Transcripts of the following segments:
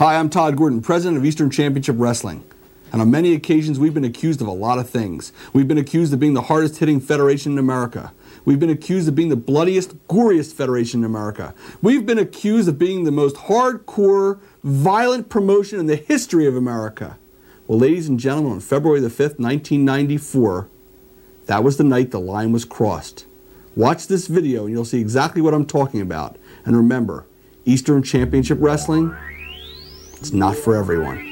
Hi, I'm Todd Gordon, president of Eastern Championship Wrestling. And on many occasions, we've been accused of a lot of things. We've been accused of being the hardest hitting federation in America. We've been accused of being the bloodiest, goriest federation in America. We've been accused of being the most hardcore, violent promotion in the history of America. Well, ladies and gentlemen, on February the 5th, 1994, that was the night the line was crossed. Watch this video and you'll see exactly what I'm talking about. And remember, Eastern Championship Wrestling, it's not for everyone.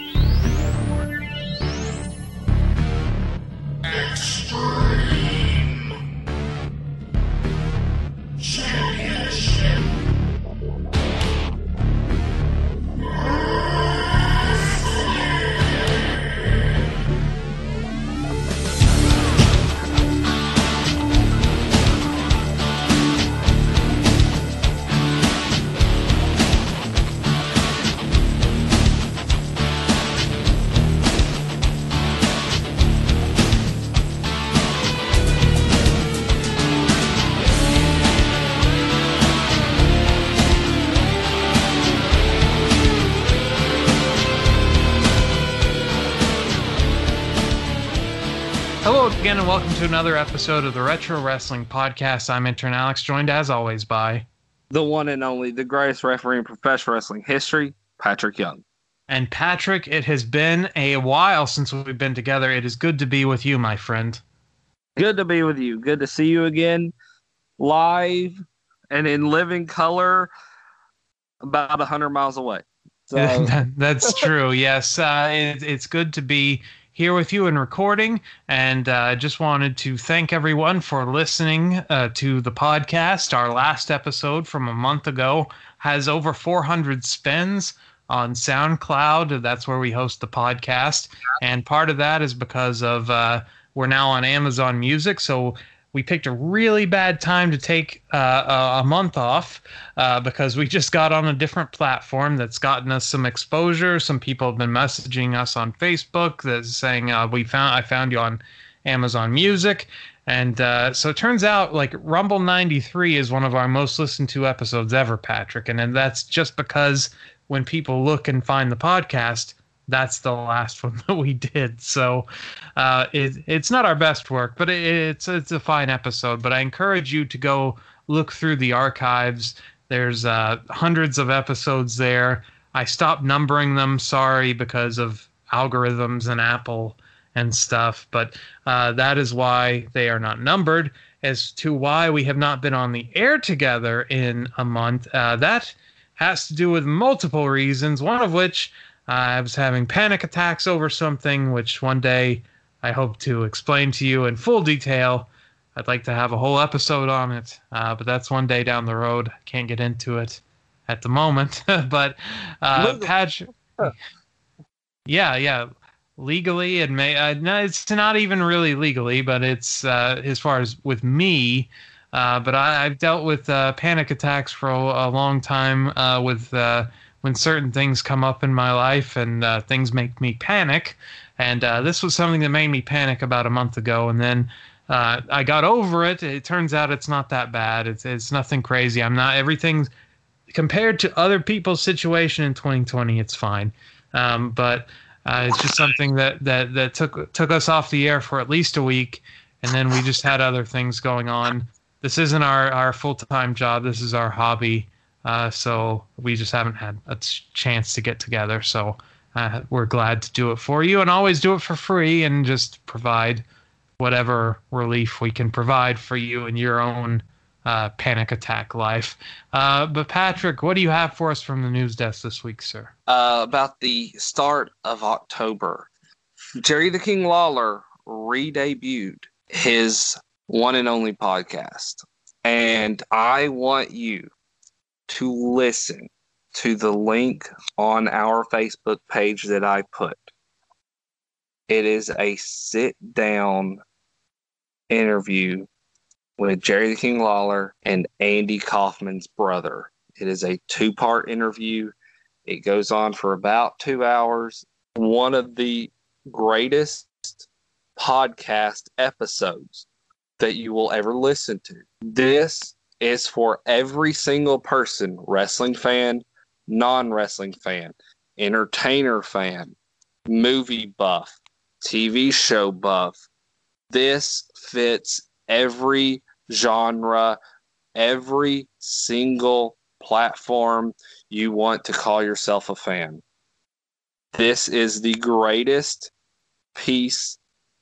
To another episode of the Retro Wrestling Podcast. I'm intern Alex, joined as always by the one and only, the greatest referee in professional wrestling history, Patrick Young. and Patrick. It has been a while since we've been together. It is good to be with you, my friend. Good to be with you. Good to see you again, live and in living color, about a hundred miles away. So That's true. Yes, uh, it, it's good to be here with you and recording. And uh, just wanted to thank everyone for listening uh, to the podcast. Our last episode from a month ago has over 400 spins on SoundCloud. That's where we host the podcast. And part of that is because of uh, we're now on Amazon Music. So we picked a really bad time to take uh, a, month off uh, because we just got on a different platform that's gotten us some exposure. Some people have been messaging us on Facebook that's saying uh, we found I found you on Amazon Music, and uh, so it turns out like Rumble '93 is one of our most listened to episodes ever, Patrick, and, and that's just because when people look and find the podcast. That's the last one that we did. So uh, it, it's not our best work, but it, it's it's a fine episode. But I encourage you to go look through the archives. There's uh, hundreds of episodes there. I stopped numbering them. Sorry, because of algorithms and Apple and stuff. But uh, that is why they are not numbered. As to why we have not been on the air together in a month, uh, that has to do with multiple reasons. One of which I was having panic attacks over something, which one day I hope to explain to you in full detail. I'd like to have a whole episode on it, uh, but that's one day down the road. Can't get into it at the moment. but uh, yeah, yeah, legally it may. Uh, no, it's not even really legally, but it's uh, as far as with me. Uh, but I, I've dealt with uh, panic attacks for a, a long time uh, with uh, when certain things come up in my life and uh, things make me panic. And uh, this was something that made me panic about a month ago. And then uh, I got over it. It turns out it's not that bad. It's, it's nothing crazy. I'm not, everything's compared to other people's situation in 2020, it's fine. Um, but uh, it's just something that, that, that took, took us off the air for at least a week. And then we just had other things going on. This isn't our, our full time job. This is our hobby. Uh, so we just haven't had a chance to get together. So uh, we're glad to do it for you and always do it for free and just provide whatever relief we can provide for you in your own uh, panic attack life. Uh, but Patrick, what do you have for us from the news desk this week, sir? uh, about the start of October, Jerry the King Lawler re-debuted his one and only podcast, and I want you to listen to the link on our Facebook page that I put. It is a sit down interview with Jerry the King Lawler and Andy Kaufman's brother. It is a two part interview. It goes on for about two hours. One of the greatest podcast episodes that you will ever listen to. This is for every single person, wrestling fan, non wrestling fan. entertainer fan, movie buff, TV show buff. This fits every genre, every single platform you want to call yourself a fan. This is the greatest piece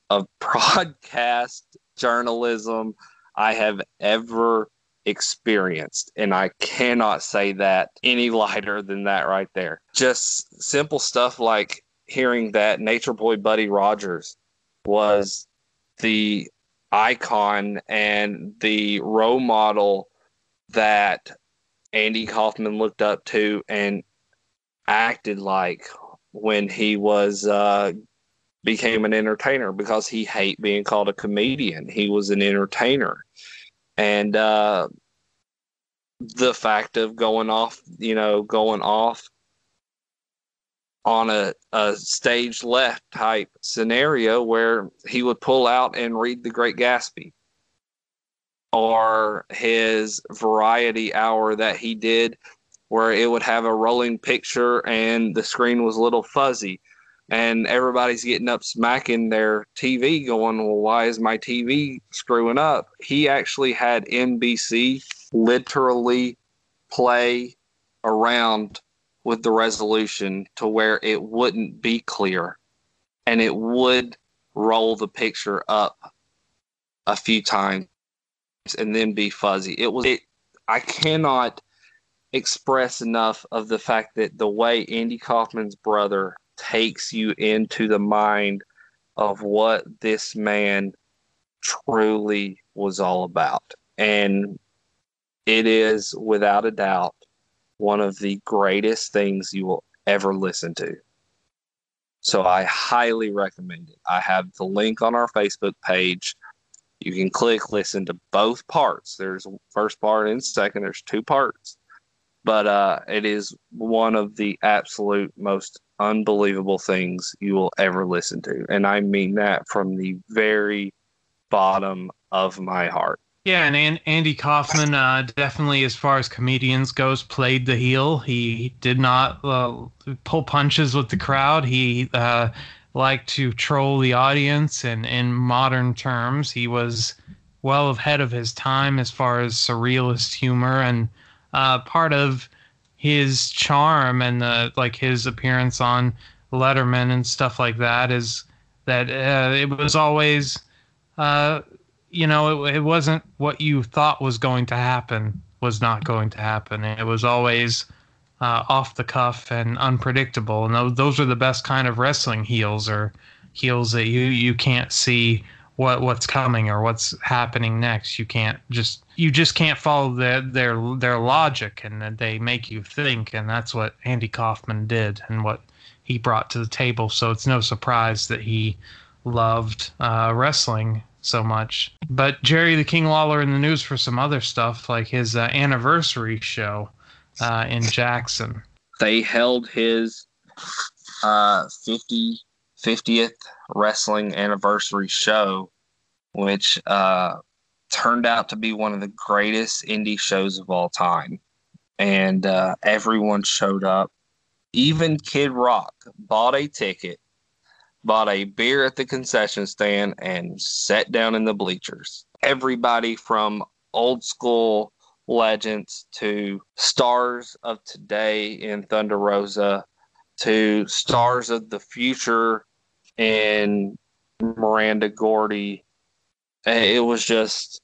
of broadcast journalism I have ever experienced. And I cannot say that any lighter than that right there. Just simple stuff like hearing that Nature Boy Buddy Rogers was the icon and the role model that Andy Kaufman looked up to and acted like when he was uh, became an entertainer because he hate being called a comedian. He was an entertainer, and uh, the fact of going off, you know, going off on a, a stage left type scenario where he would pull out and read The Great Gatsby or his variety hour that he did where it would have a rolling picture and the screen was a little fuzzy and everybody's getting up smacking their TV going, Well, why is my TV screwing up? He actually had NBC literally play around with the resolution to where it wouldn't be clear and it would roll the picture up a few times and then be fuzzy. It was it I cannot express enough of the fact that the way Andy Kaufman's brother takes you into the mind of what this man truly was all about. And it is without a doubt one of the greatest things you will ever listen to. So I highly recommend it. I have the link on our Facebook page. You can click listen to both parts. There's first part and second. There's two parts. But uh, it is one of the absolute most unbelievable things you will ever listen to. And I mean that from the very bottom of my heart. Yeah, and Andy Kaufman uh, definitely, as far as comedians goes, played the heel. He did not uh, pull punches with the crowd. He uh, liked to troll the audience, and in modern terms, he was well ahead of his time as far as surrealist humor. And uh, part of his charm and the like his appearance on Letterman and stuff like that is that uh, it was always uh, you know, it, it wasn't what you thought was going to happen was not going to happen. It was always uh, off the cuff and unpredictable. And those, those are the best kind of wrestling heels or heels that you, you can't see what what's coming or what's happening next. You can't just you just can't follow their their their logic and they make you think and that's what Andy Kaufman did and what he brought to the table. So it's no surprise that he loved uh, wrestling so much. But Jerry the King Lawler in the news for some other stuff, like his uh, anniversary show uh, in Jackson. They held his uh, 50, 50th wrestling anniversary show, which uh, turned out to be one of the greatest indie shows of all time. And uh, everyone showed up. Even Kid Rock bought a ticket bought a beer at the concession stand, and sat down in the bleachers. Everybody from old school legends to stars of today in Thunder Rosa to stars of the future in Miranda Gordy. Eh, it was just,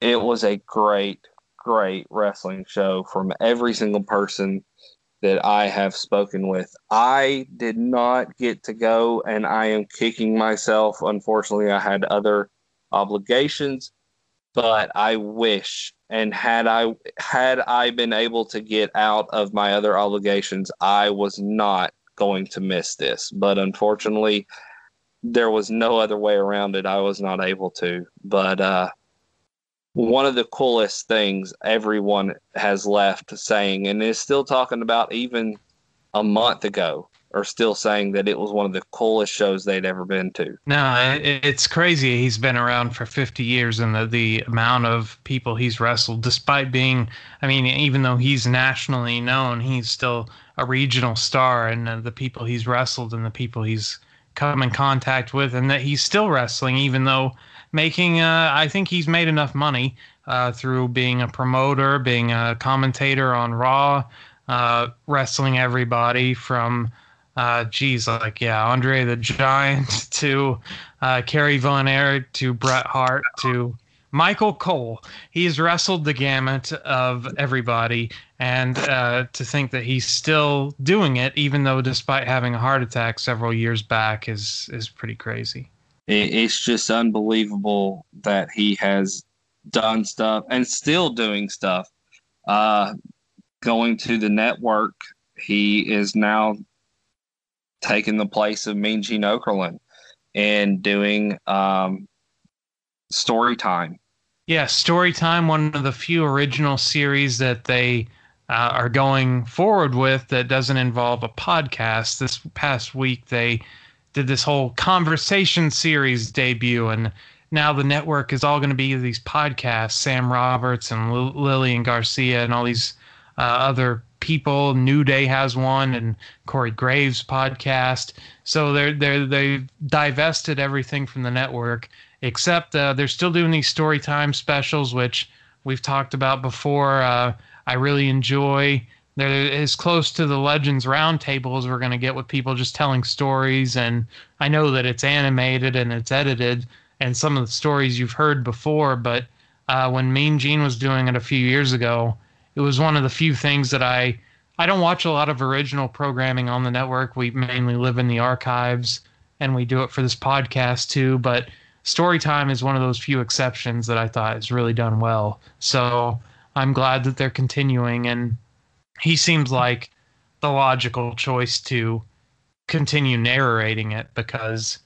it was a great, great wrestling show from every single person that I have spoken with. I did not get to go, and I am kicking myself. Unfortunately, I had other obligations, but I wish and had I had I been able to get out of my other obligations, I was not going to miss this. But unfortunately, there was no other way around it. I was not able to. But uh, one of the coolest things everyone has left saying, and is still talking about even a month ago are still saying that it was one of the coolest shows they'd ever been to. No, it, it's crazy. He's been around for 50 years, and the, the amount of people he's wrestled, despite being, I mean, even though he's nationally known, he's still a regional star, and uh, the people he's wrestled and the people he's come in contact with, and that he's still wrestling, even though making, uh, I think he's made enough money uh, through being a promoter, being a commentator on Raw, uh, wrestling everybody from uh, geez, like yeah, Andre the Giant to uh, Kerry Von Erich to Bret Hart to Michael Cole. He's wrestled the gamut of everybody, and uh, to think that he's still doing it, even though despite having a heart attack several years back, is is pretty crazy. It's just unbelievable that he has done stuff and still doing stuff. Uh, going to the network, he is now taking the place of Mean Gene Okerlund and doing um, story time. Yeah, story time, one of the few original series that they uh, are going forward with that doesn't involve a podcast. This past week, they did this whole conversation series debut, and now the network is all going to be these podcasts. Sam Roberts and L- Lillian Garcia and all these uh, other people. New Day has one, and Corey Graves podcast. So they're they they divested everything from the network, except uh, they're still doing these story time specials, which we've talked about before. Uh, I really enjoy. They're as close to the Legends Roundtable as we're going to get with people just telling stories. And I know that it's animated and it's edited, and some of the stories you've heard before. But uh, when Mean Gene was doing it a few years ago, it was one of the few things that I I don't watch a lot of original programming on the network. We mainly live in the archives and we do it for this podcast too, but Storytime is one of those few exceptions that I thought is really done well. So I'm glad that they're continuing and he seems like the logical choice to continue narrating it because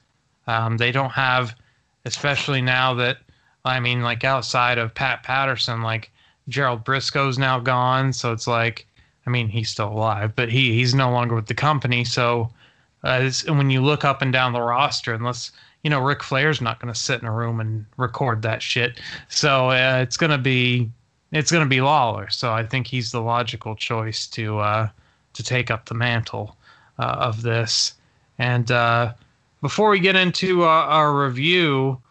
um, they don't have especially now that I mean like outside of Pat Patterson like Gerald Brisco's now gone, so it's like, I mean, he's still alive, but he he's no longer with the company. So uh, when you look up and down the roster, unless you know Ric Flair's not going to sit in a room and record that shit, so uh, it's going to be it's going to be Lawler. So I think he's the logical choice to uh, to take up the mantle uh, of this. And uh, before we get into uh, our review,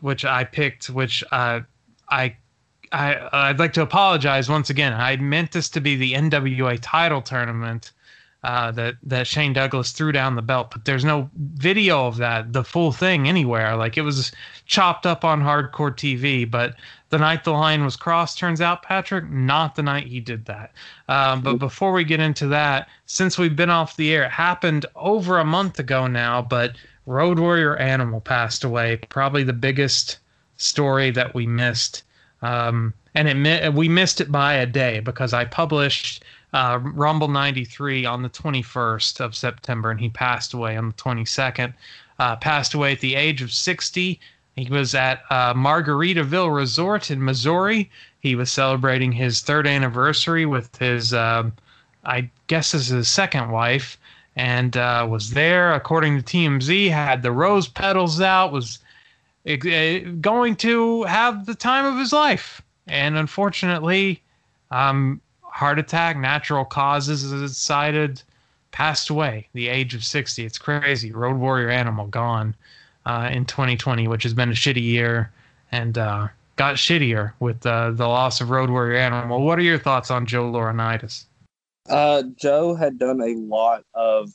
which I picked, which I I I'd like to apologize once again. I meant this to be the NWA title tournament uh, that that Shane Douglas threw down the belt, but there's no video of that, the full thing anywhere. Like it was chopped up on hardcore TV. But the night the line was crossed, turns out Patrick, not the night he did that. Um, but before we get into that, since we've been off the air, it happened over a month ago now. But Road Warrior Animal passed away. Probably the biggest story that we missed. Um, and it we missed it by a day because I published uh, Rumble 93 on the 21st of September, and he passed away on the 22nd. Uh, passed away at the age of 60. He was at uh, Margaritaville Resort in Missouri. He was celebrating his third anniversary with his, um, I guess, is his second wife, and uh, was there, according to TMZ, had the rose petals out, was going to have the time of his life. And unfortunately, um, heart attack, natural causes decided, passed away, the age of 60. It's crazy. Road Warrior Animal gone uh, in 2020, which has been a shitty year and uh, got shittier with uh, the loss of Road Warrior Animal. What are your thoughts on Joe Laurinaitis? Uh, Joe had done a lot of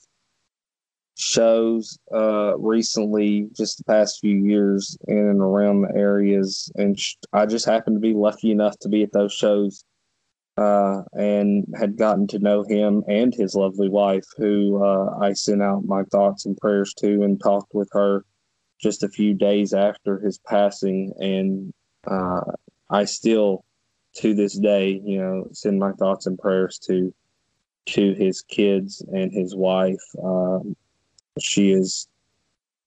shows uh, recently, just the past few years, in and around the areas, and sh- I just happened to be lucky enough to be at those shows, uh, and had gotten to know him and his lovely wife, who uh, I sent out my thoughts and prayers to, and talked with her just a few days after his passing, and uh, I still, to this day, you know, send my thoughts and prayers to to his kids and his wife. Um, she is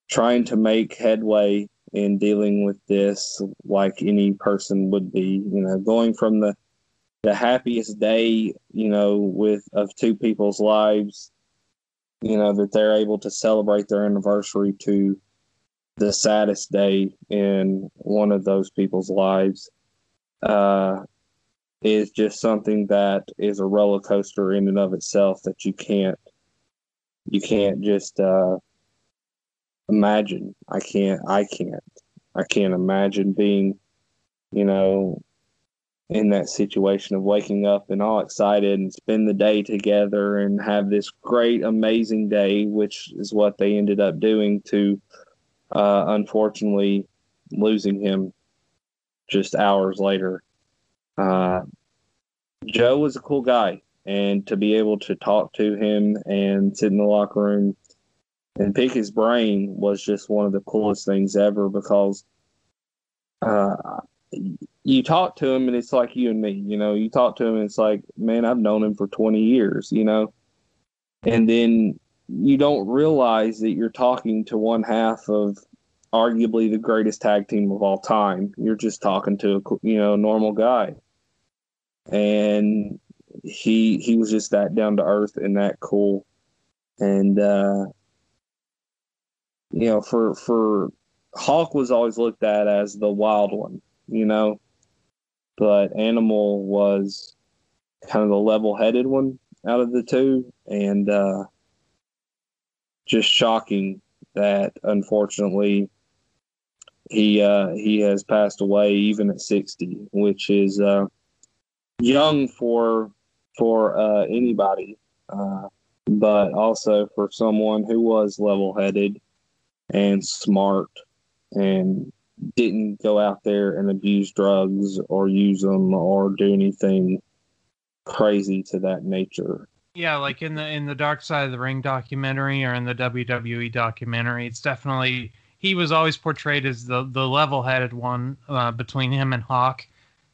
trying to make headway in dealing with this like any person would be you know going from the the happiest day, you know, with of two people's lives, you know, that they're able to celebrate their anniversary to the saddest day in one of those people's lives uh, is just something that is a roller coaster in and of itself that you can't you can't just uh, imagine. I can't. I can't. I can't imagine being, you know, in that situation of waking up and all excited and spend the day together and have this great, amazing day, which is what they ended up doing to uh, unfortunately losing him just hours later. Uh, Joe was a cool guy, and to be able to talk to him and sit in the locker room and pick his brain was just one of the coolest things ever because uh, you talk to him and it's like you and me, you know, you talk to him and it's like, man, I've known him for 20 years, you know, and then you don't realize that you're talking to one half of arguably the greatest tag team of all time. You're just talking to a you know normal guy, and he he was just that down to earth and that cool, and uh, you know for for Hawk was always looked at as the wild one, you know, but Animal was kind of the level headed one out of the two, and uh, just shocking that unfortunately he uh, he has passed away even at 60, which is uh, young for for uh, anybody, uh, but also for someone who was level headed and smart and didn't go out there and abuse drugs or use them or do anything crazy to that nature. Yeah, like in the in the Dark Side of the Ring documentary or in the WWE documentary, it's definitely he was always portrayed as the the level headed one uh, between him and Hawk,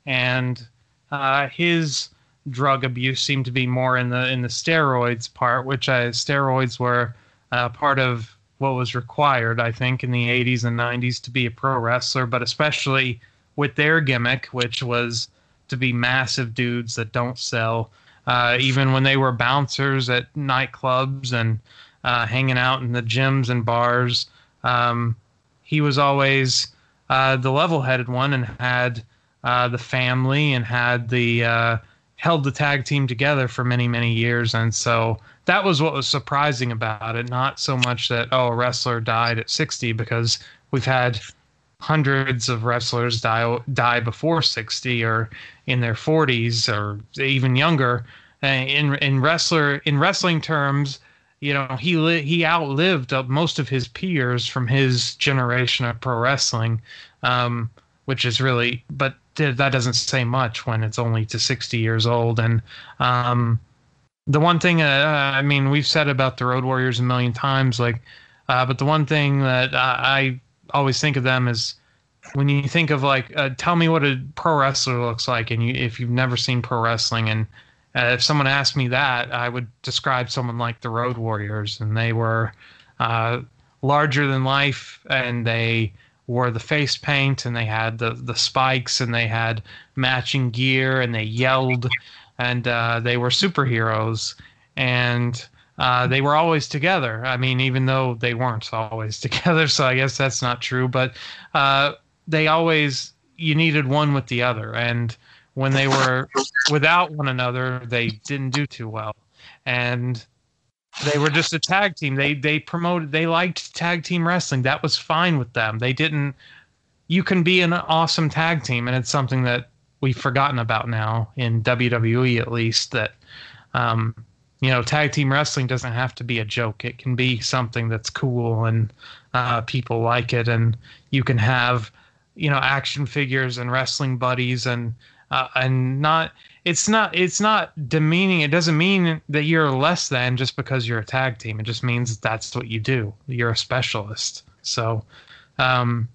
and uh, his drug abuse seemed to be more in the in the steroids part, which uh, steroids were uh, part of what was required, I think, in the 80s and 90s to be a pro wrestler, but especially with their gimmick, which was to be massive dudes that don't sell. Uh, even when they were bouncers at nightclubs and uh, hanging out in the gyms and bars, um, he was always uh, the level-headed one and had uh, the family and had the uh, held the tag team together for many many years, and so that was what was surprising about it. Not so much that oh a wrestler died at 60 because we've had hundreds of wrestlers die die before 60 or in their 40s or even younger. In in wrestler in wrestling terms, you know he li- he outlived uh, most of his peers from his generation of pro wrestling um, which is really but that doesn't say much when it's only to 60 years old. And um, the one thing uh, i mean we've said about the road warriors a million times like uh, but the one thing that I, I, always think of them is when you think of like uh, tell me what a pro wrestler looks like and you if you've never seen pro wrestling. And uh, if someone asked me that, I would describe someone like the Road Warriors, and they were uh, larger than life, and they wore the face paint, and they had the the spikes, and they had matching gear, and they yelled, and uh, they were superheroes, and uh, they were always together. I mean, even though they weren't always together, so I guess that's not true, but uh, they always you needed one with the other, and when they were without one another, they didn't do too well. And they were just a tag team. They they promoted they liked tag team wrestling. That was fine with them. They didn't you can be an awesome tag team and it's something that we've forgotten about now in WWE at least that um, you know tag team wrestling doesn't have to be a joke. It can be something that's cool and uh, people like it and you can have you know action figures and wrestling buddies and uh, and not it's not it's not demeaning. It doesn't mean that you're less than just because you're a tag team. It just means that's what you do. You're a specialist. So um,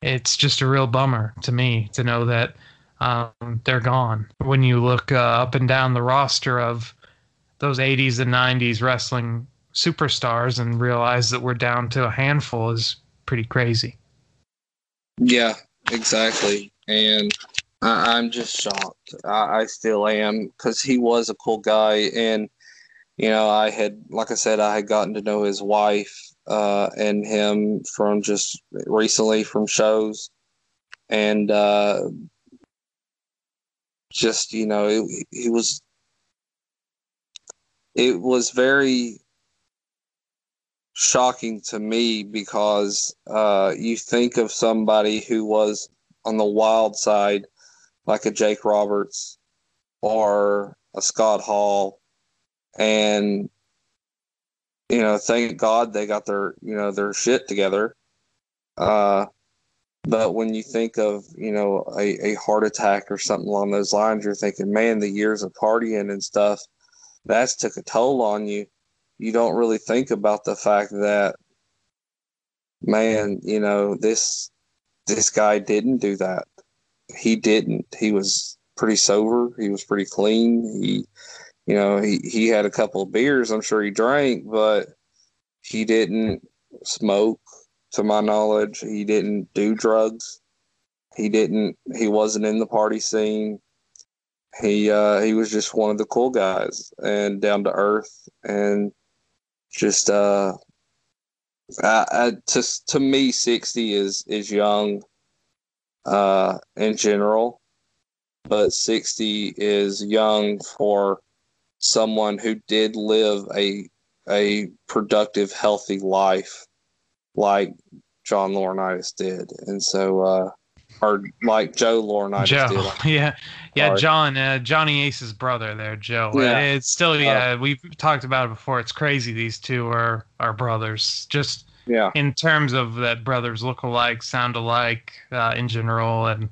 it's just a real bummer to me to know that um, they're gone. When you look uh, up and down the roster of those 80s and 90s wrestling superstars and realize that we're down to a handful is pretty crazy. Yeah exactly. And I, I'm just shocked. I, I still am because he was a cool guy, and you know, I had, like I said, I had gotten to know his wife uh, and him from just recently from shows, and uh, just you know, he was. It was very shocking to me because uh, you think of somebody who was on the wild side, like a Jake Roberts or a Scott Hall, and you know, thank God they got their you know their shit together. Uh, but when you think of you know a, a heart attack or something along those lines, you're thinking, man, the years of partying and stuff, that's took a toll on you. You don't really think about the fact that man you know this this guy didn't do that he didn't. He was pretty sober. He was pretty clean. He you know he, he had a couple of beers i'm sure he drank but he didn't smoke to my knowledge. He didn't do drugs. He didn't he wasn't in the party scene. He uh he was just one of the cool guys and down to earth and just uh, I, I, to to me, sixty is is young, uh, in general, but sixty is young for someone who did live a a productive, healthy life, like John Laurinaitis did, and so uh, or like Joe Laurinaitis Joe, did. yeah, yeah, John, uh, Johnny Ace's brother there, Joe. Yeah. It's still, yeah, uh, we've talked about it before. It's crazy. These two are are brothers. Just yeah, in terms of that brothers look alike, sound alike uh, in general, and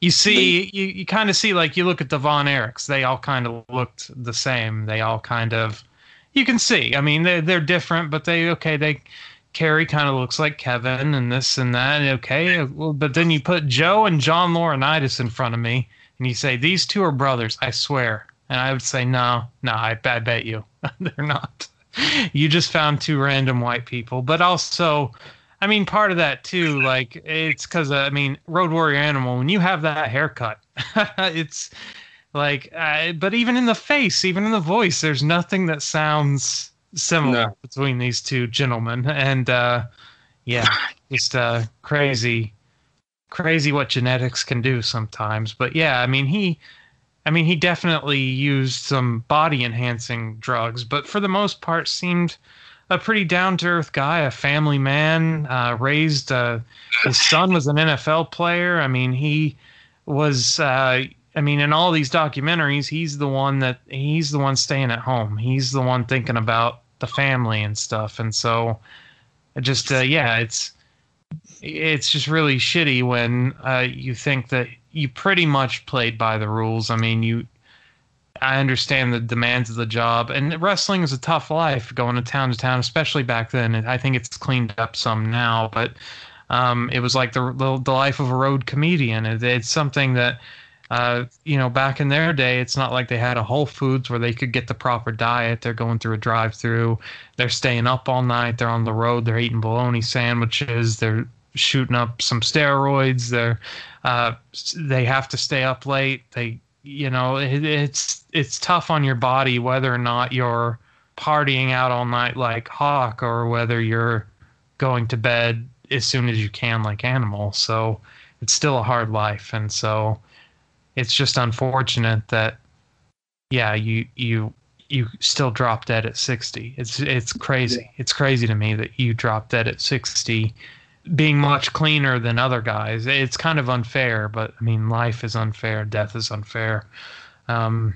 you see, you, you kind of see like you look at the Von Erichs. They all kind of looked the same. They all kind of, you can see. I mean, they're they're different, but they okay. They Kerry kind of looks like Kevin and this and that. Okay, but then you put Joe and John Laurinaitis in front of me, and you say these two are brothers. I swear, and I would say no, no. I, I bet you they're not. You just found two random white people, but also, I mean, part of that too. Like it's because uh, I mean, Road Warrior Animal. When you have that haircut, it's like, uh, but even in the face, even in the voice, there's nothing that sounds similar no. between these two gentlemen, and uh, yeah, just uh, crazy, crazy what genetics can do sometimes. But yeah, I mean he, I mean he definitely used some body enhancing drugs, but for the most part seemed a pretty down to earth guy, a family man. Uh, raised uh, his son was an NFL player. I mean he was. Uh, I mean, in all these documentaries, he's the one that he's the one staying at home. He's the one thinking about the family and stuff. And so, just uh, yeah, it's it's just really shitty when uh, you think that you pretty much played by the rules. I mean, you. I understand the demands of the job, and wrestling is a tough life going to town to town, especially back then. I think it's cleaned up some now, but um, it was like the, the, the life of a road comedian. It, it's something that uh, you know, back in their day, it's not like they had a Whole Foods where they could get the proper diet. They're going through a drive-through. They're staying up all night. They're on the road. They're eating bologna sandwiches. They're shooting up some steroids. They're uh, they have to stay up late. They, you know, it, it's it's tough on your body whether or not you're partying out all night like Hawk or whether you're going to bed as soon as you can like Animal. So it's still a hard life, and so it's just unfortunate that yeah you you you still drop dead at 60 it's it's crazy it's crazy to me that you drop dead at 60 being much cleaner than other guys. It's kind of unfair but i mean life is unfair. Death is unfair. Um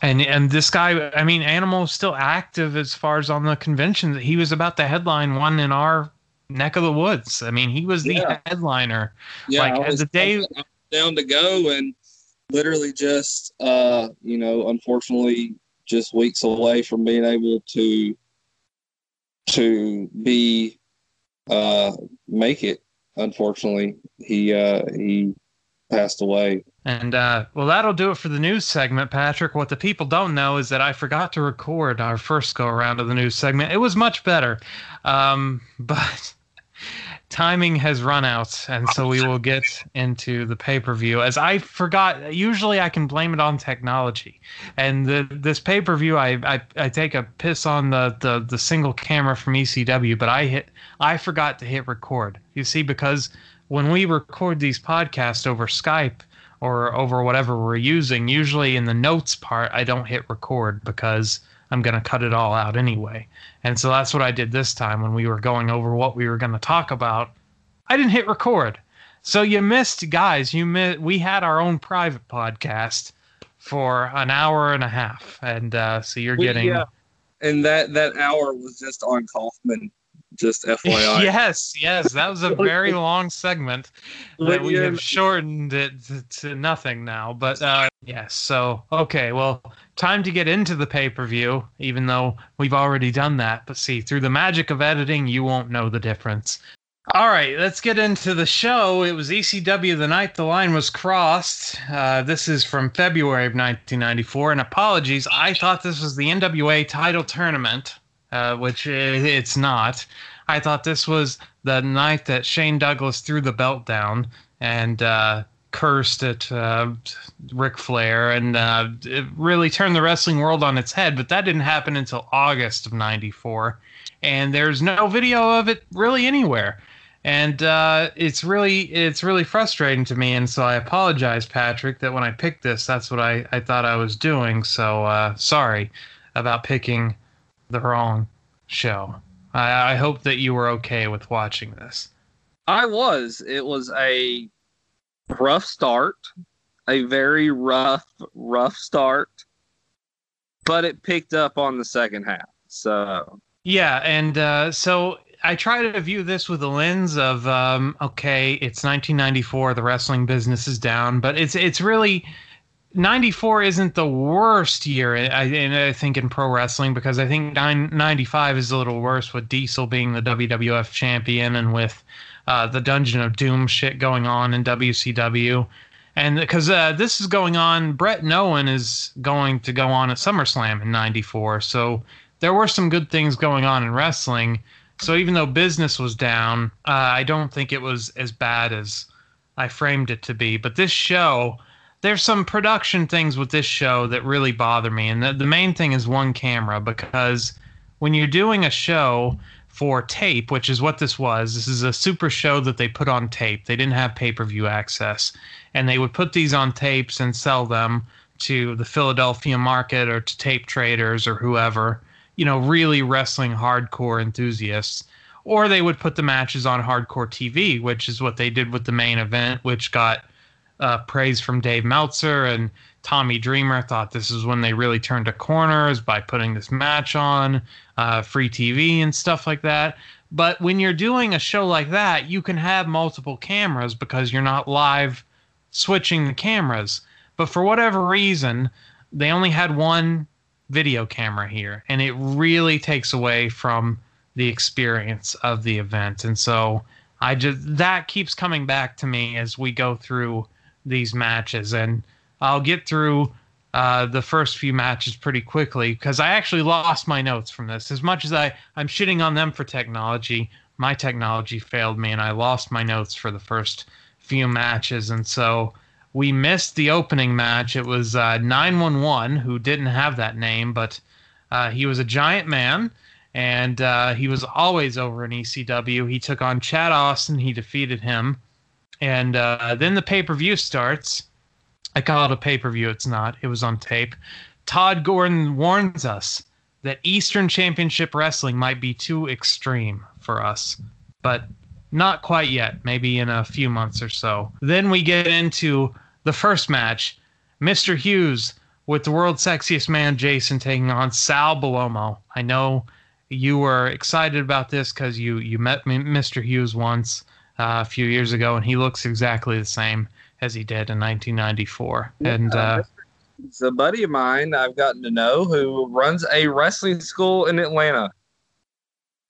and and this guy i mean animal is still active as far as on the convention. That he was about the headline one in our neck of the woods. I mean he was the yeah. headliner. Yeah, like as the day down to go and literally just uh, you know, unfortunately, just weeks away from being able to to be uh, make it. Unfortunately, he uh, he passed away. And uh, well, that'll do it for the news segment, Patrick. What the people don't know is that I forgot to record our first go around of the news segment. It was much better, um, but timing has run out, and so we will get into the pay per view. As I forgot, usually I can blame it on technology, and the, this pay per view, I, I I take a piss on the, the the single camera from ECW, but I hit I forgot to hit record. You see, because when we record these podcasts over Skype or over whatever we're using, usually in the notes part, I don't hit record because I'm going to cut it all out anyway. And so that's what I did this time when we were going over what we were going to talk about. I didn't hit record. So you missed, guys. You missed, We had our own private podcast for an hour and a half, and uh, so you're getting. Yeah. And that that hour was just on Kaufman just FYI. yes, yes, that was a very long segment that we have shortened it to, nothing now. But uh, yes, so okay, well, time to get into the pay per view, even though we've already done that. But see, through the magic of editing, you won't know the difference. All right, let's get into the show. It was ECW the night the line was crossed. Uh, this is from February of 1994. And apologies, I thought this was the NWA title tournament uh, which it's not. I thought this was the night that Shane Douglas threw the belt down and uh, cursed at uh, Ric Flair, and uh, it really turned the wrestling world on its head. But that didn't happen until August of '94, and there's no video of it really anywhere. And uh, it's really it's really frustrating to me, and so I apologize, Patrick, that when I picked this, that's what I, I thought I was doing. So uh, sorry about picking the wrong show. I, I hope that you were okay with watching this. I was. It was a rough start, a very rough, rough start, but it picked up on the second half. So yeah, and uh, so I try to view this with the lens of um, okay, it's 1994, the wrestling business is down, but it's it's really 94 isn't the worst year, I, I think, in pro wrestling because I think 95 is a little worse with Diesel being the WWF champion and with uh, the Dungeon of Doom shit going on in WCW. And because uh, this is going on, Bret and Owen is going to go on at SummerSlam in 94. So there were some good things going on in wrestling. So even though business was down, uh, I don't think it was as bad as I framed it to be. But this show there's some production things with this show that really bother me. And the, the main thing is one camera because when you're doing a show for tape, which is what this was, this is a super show that they put on tape. They didn't have pay per view access. And they would put these on tapes and sell them to the Philadelphia market or to tape traders or whoever, you know, really wrestling hardcore enthusiasts. Or they would put the matches on hardcore TV, which is what they did with the main event, which got uh, praise from Dave Meltzer and Tommy Dreamer thought this is when they really turned a corner by putting this match on uh, free TV and stuff like that. But when you're doing a show like that, you can have multiple cameras because you're not live switching the cameras. But for whatever reason, they only had one video camera here, and it really takes away from the experience of the event. And so I just that keeps coming back to me as we go through these matches, and I'll get through uh, the first few matches pretty quickly because I actually lost my notes from this. As much as I I'm shitting on them for technology, my technology failed me, and I lost my notes for the first few matches, and so we missed the opening match. It was uh, 911, who didn't have that name, but uh, he was a giant man, and uh, he was always over in ECW. He took on Chad Austin. He defeated him. And uh, then the pay per view starts. I call it a pay per view. It's not. It was on tape. Todd Gordon warns us that Eastern Championship Wrestling might be too extreme for us, but not quite yet. Maybe in a few months or so. Then we get into the first match Mr. Hughes with the world's sexiest man, Jason, taking on Sal Bellomo. I know you were excited about this because you, you met Mr. Hughes once uh, a few years ago, and he looks exactly the same as he did in 1994. Yeah, and uh, it's a buddy of mine I've gotten to know who runs a wrestling school in Atlanta.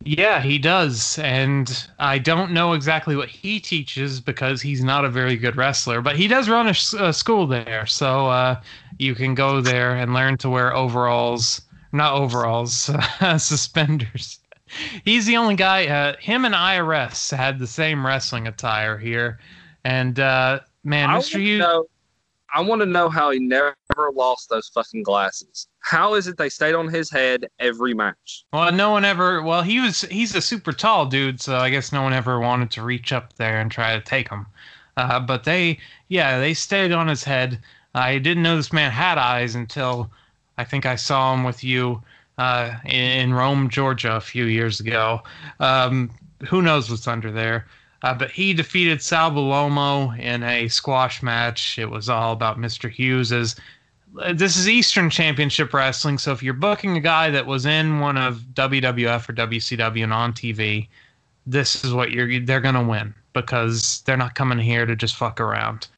Yeah, he does. And I don't know exactly what he teaches because he's not a very good wrestler, but he does run a, a school there. So uh, you can go there and learn to wear overalls, not overalls, suspenders he's the only guy. Uh, him and IRS had the same wrestling attire here, and uh, man, I Mr. Hughes. know- I want to know how he never lost those fucking glasses. How is it they stayed on his head every match? Well, no one ever. Well, he was. He's a super tall dude, so I guess no one ever wanted to reach up there and try to take him. Uh, but they, yeah, they stayed on his head. I didn't know this man had eyes until I think I saw him with you uh, in, Rome, Georgia, a few years ago. Um, who knows what's under there? Uh, but he defeated Sal Bellomo in a squash match. It was all about Mr. Hughes's this is Eastern Championship Wrestling, so if you're booking a guy that was in one of WWF or WCW and on TV, this is what you're they're gonna win because they're not coming here to just fuck around.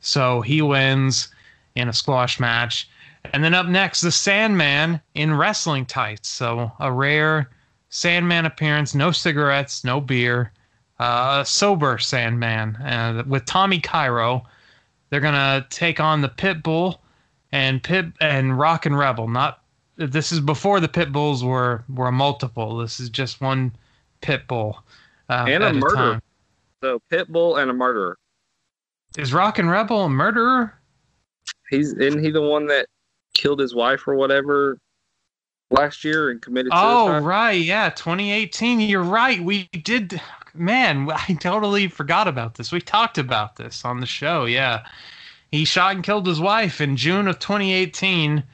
So he wins in a squash match, and then up next, the Sandman in wrestling tights. So a rare Sandman appearance, no cigarettes, no beer, uh, a sober Sandman uh, with Tommy Cairo. They're gonna take on the Pitbull and Pit and Rockin' Rebel. Not this is before the Pit Bulls were were multiple. This is just one Pit Bull. Uh, And a murderer. time. So Pitbull and a murderer. Is Rockin' Rebel a murderer? He's isn't he the one that killed his wife or whatever last year and committed Oh suicide? right, yeah, 2018. You're right. We did. Man, I totally forgot about this. We talked about this on the show. Yeah, he shot and killed his wife in June of 2018,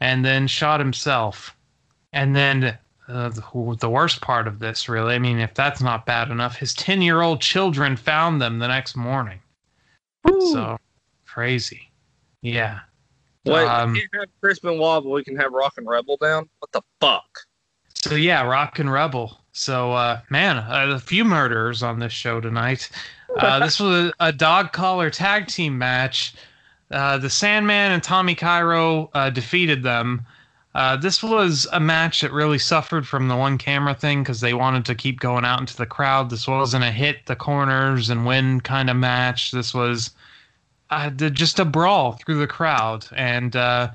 and then shot himself. And then uh, the, the worst part of this, really, I mean, if that's not bad enough, his 10 year old children found them the next morning. So crazy. Yeah. Wait, um, we can't have Chris Benoit, but we can have Rockin' Rebel down. What the fuck? So yeah, Rockin' Rebel. So uh, man, a few murderers on this show tonight. Uh, this was a, a dog collar tag team match. Uh, the Sandman and Tommy Cairo uh, defeated them. Uh, this was a match that really suffered from the one camera thing because they wanted to keep going out into the crowd. This wasn't a hit the corners and win kind of match. This was uh, just a brawl through the crowd. And uh,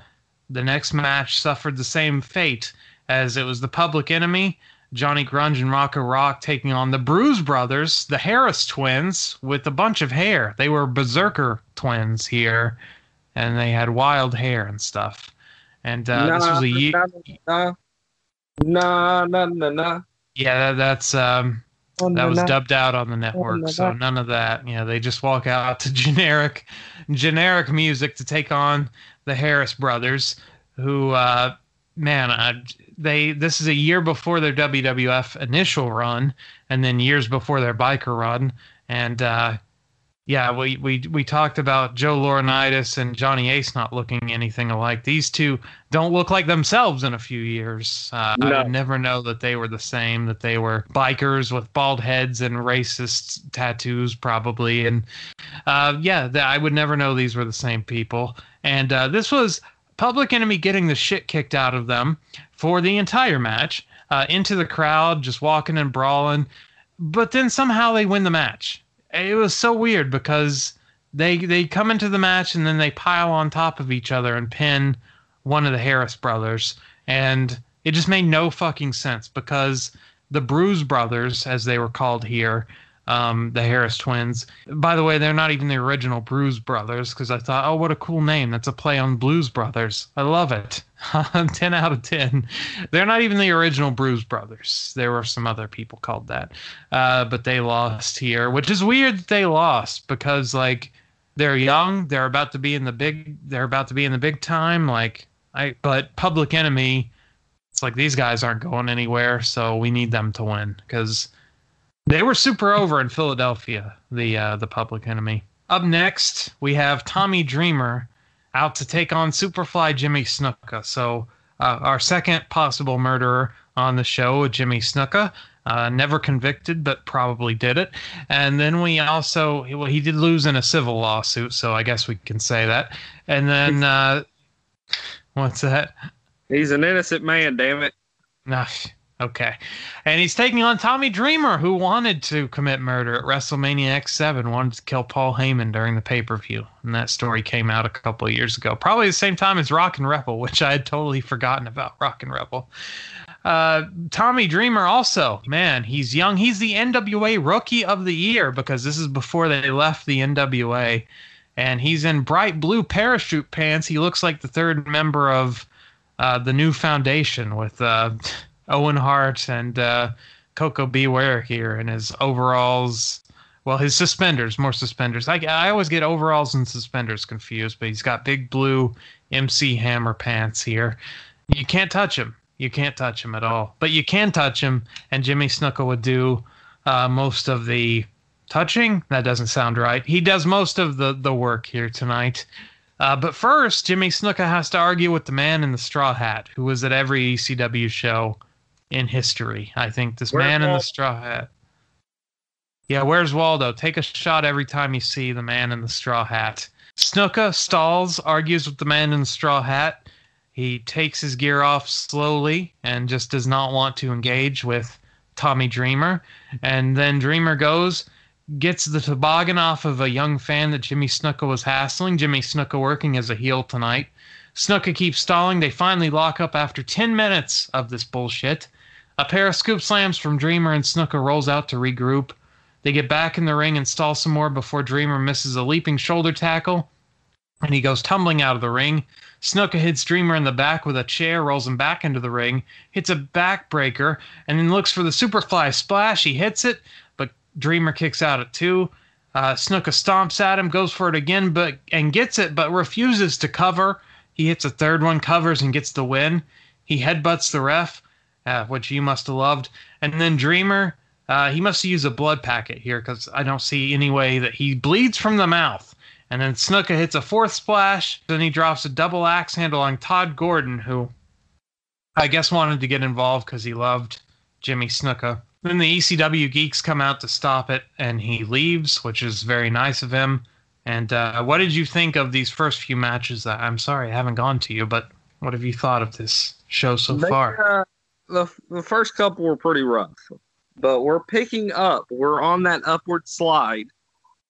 the next match suffered the same fate as it was the public enemy, Johnny Grunge and Rocco Rock taking on the Bruise Brothers, the Harris twins, with a bunch of hair. They were berserker twins here, and they had wild hair and stuff. And uh, this was a year. Nah, nah, nah, nah, nah. Yeah, that, that's um, that was dubbed out on the network, no, so no. none of that. You know, they just walk out to generic, generic music to take on the Harris brothers, who, uh, man, I, they this is a year before their WWF initial run, and then years before their biker run, and uh, yeah, we, we we talked about Joe Laurinaitis and Johnny Ace not looking anything alike. These two don't look like themselves in a few years. Uh, I would never know that they were the same. That they were bikers with bald heads and racist tattoos, probably. And uh, yeah, that I would never know these were the same people. And uh, this was Public Enemy getting the shit kicked out of them for the entire match, uh, into the crowd, just walking and brawling. But then somehow they win the match. It was so weird because they they come into the match and then they pile on top of each other and pin one of the Harris brothers, and it just made no fucking sense because the Bruise brothers, as they were called here, um, the Harris twins. By the way, they're not even the original Bruise brothers because I thought, oh, what a cool name! That's a play on Blues Brothers. I love it. ten out of ten. They're not even the original Bruise brothers. There were some other people called that, uh, but they lost here, which is weird that they lost because like they're young, they're about to be in the big, they're about to be in the big time. Like I, but Public Enemy, it's like these guys aren't going anywhere, so we need them to win because they were super over in Philadelphia. The uh, the Public Enemy. Up next, we have Tommy Dreamer out to take on Superfly Jimmy Snuka. So uh, our second possible murderer on the show, Jimmy Snuka. Uh, never convicted, but probably did it. And then we also, well, he did lose in a civil lawsuit, so I guess we can say that. And then, uh, what's that? He's an innocent man, damn it. Nah, okay. And he's taking on Tommy Dreamer, who wanted to commit murder at WrestleMania X7, wanted to kill Paul Heyman during the pay per view. And that story came out a couple of years ago, probably the same time as Rockin' Rebel, which I had totally forgotten about Rockin' Rebel. Uh, Tommy Dreamer also, man, he's young. He's the NWA Rookie of the Year because this is before they left the NWA, and he's in bright blue parachute pants. He looks like the third member of uh, the new foundation with uh, Owen Hart and uh, Koko B. Ware here in his overalls. Well, his suspenders, more suspenders. I, I always get overalls and suspenders confused, but he's got big blue MC Hammer pants here. You can't touch him. You can't touch him at all. But you can touch him, and Jimmy Snuka would do uh, most of the touching. That doesn't sound right. He does most of the, the work here tonight. Uh, but first, Jimmy Snuka has to argue with the man in the straw hat, who was at every ECW show in history. I think this Where's man in the straw hat. Yeah, where's Waldo? Take a shot every time you see the man in the straw hat. Snuka stalls, argues with the man in the straw hat. He takes his gear off slowly and just does not want to engage with Tommy Dreamer. And then Dreamer goes, gets the toboggan off of a young fan that Jimmy Snuka was hassling. Jimmy Snuka working as a heel tonight. Snuka keeps stalling. They finally lock up after 10 minutes of this bullshit. A pair of scoop slams from Dreamer and Snuka rolls out to regroup. They get back in the ring and stall some more before Dreamer misses a leaping shoulder tackle and he goes tumbling out of the ring. Snuka hits Dreamer in the back with a chair, rolls him back into the ring, hits a backbreaker, and then looks for the Superfly splash. He hits it, but Dreamer kicks out at two. Uh, Snuka stomps at him, goes for it again, but and gets it, but refuses to cover. He hits a third one, covers, and gets the win. He headbutts the ref, uh, which you must have loved. And then Dreamer, uh, he must use a blood packet here because I don't see any way that he bleeds from the mouth. And then Snuka hits a fourth splash. Then he drops a double axe handle on Todd Gordon, who I guess wanted to get involved because he loved Jimmy Snuka. Then the ECW geeks come out to stop it, and he leaves, which is very nice of him. And uh, what did you think of these first few matches? I'm sorry I haven't gone to you, but what have you thought of this show so They, far? uh, the the first couple were pretty rough, but we're picking up. We're on that upward slide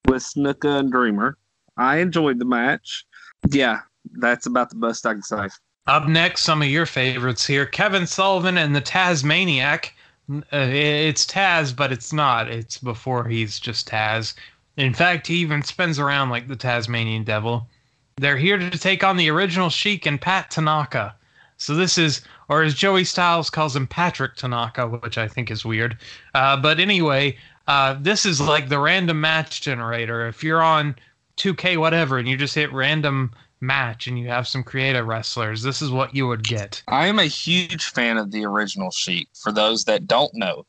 with Snuka and Dreamer. I enjoyed the match. Yeah, that's about the best I can say. Up next, some of your favorites here Kevin Sullivan and the Tasmaniac. Uh, it's Taz, but it's not. It's before he's just Taz. In fact, he even spins around like the Tasmanian devil. They're here to take on the original Sheik and Pat Tanaka. So this is, or as Joey Styles calls him, Patrick Tanaka, which I think is weird. Uh, but anyway, uh, this is like the random match generator. If you're on 2K whatever and you just hit random match and you have some creative wrestlers, this is what you would get. I am a huge fan of the original Sheik. For those that don't know,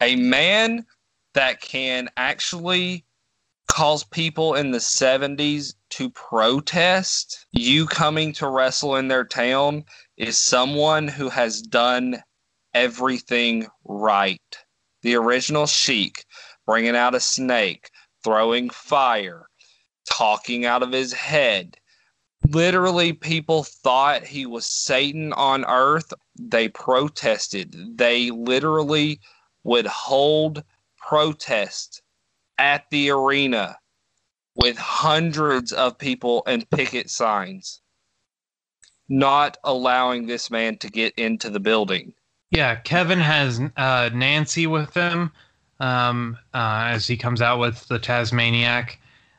a man that can actually cause people in the 70s to protest. You coming to wrestle in their town is someone who has done everything right. The original Sheik, bringing out a snake, throwing fire, talking out of his head, literally people thought he was satan on earth. They protested. They literally would hold protest at the arena with hundreds of people and picket signs not allowing this man to get into the building Yeah, Kevin has uh, Nancy with him um, uh, as he comes out with the Tasmaniac.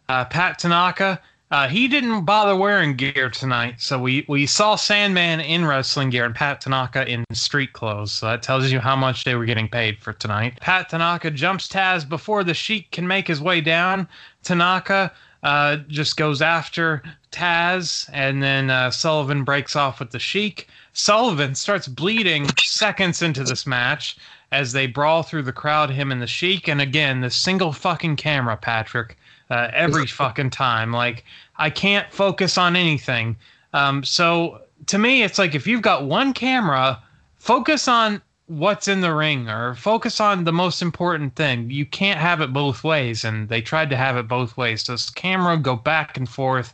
Uh, Pat Tanaka, uh, he didn't bother wearing gear tonight, so we, we saw Sandman in wrestling gear and Pat Tanaka in street clothes. So that tells you how much they were getting paid for tonight. Pat Tanaka jumps Taz before the Sheik can make his way down. Tanaka uh, just goes after Taz, and then uh, Sullivan breaks off with the Sheik. Sullivan starts bleeding seconds into this match as they brawl through the crowd, him and the Sheik. And again, the single fucking camera, Patrick, uh, every fucking time. Like, I can't focus on anything. Um, so to me, it's like if you've got one camera, focus on what's in the ring or focus on the most important thing. You can't have it both ways. And they tried to have it both ways. So this camera go back and forth,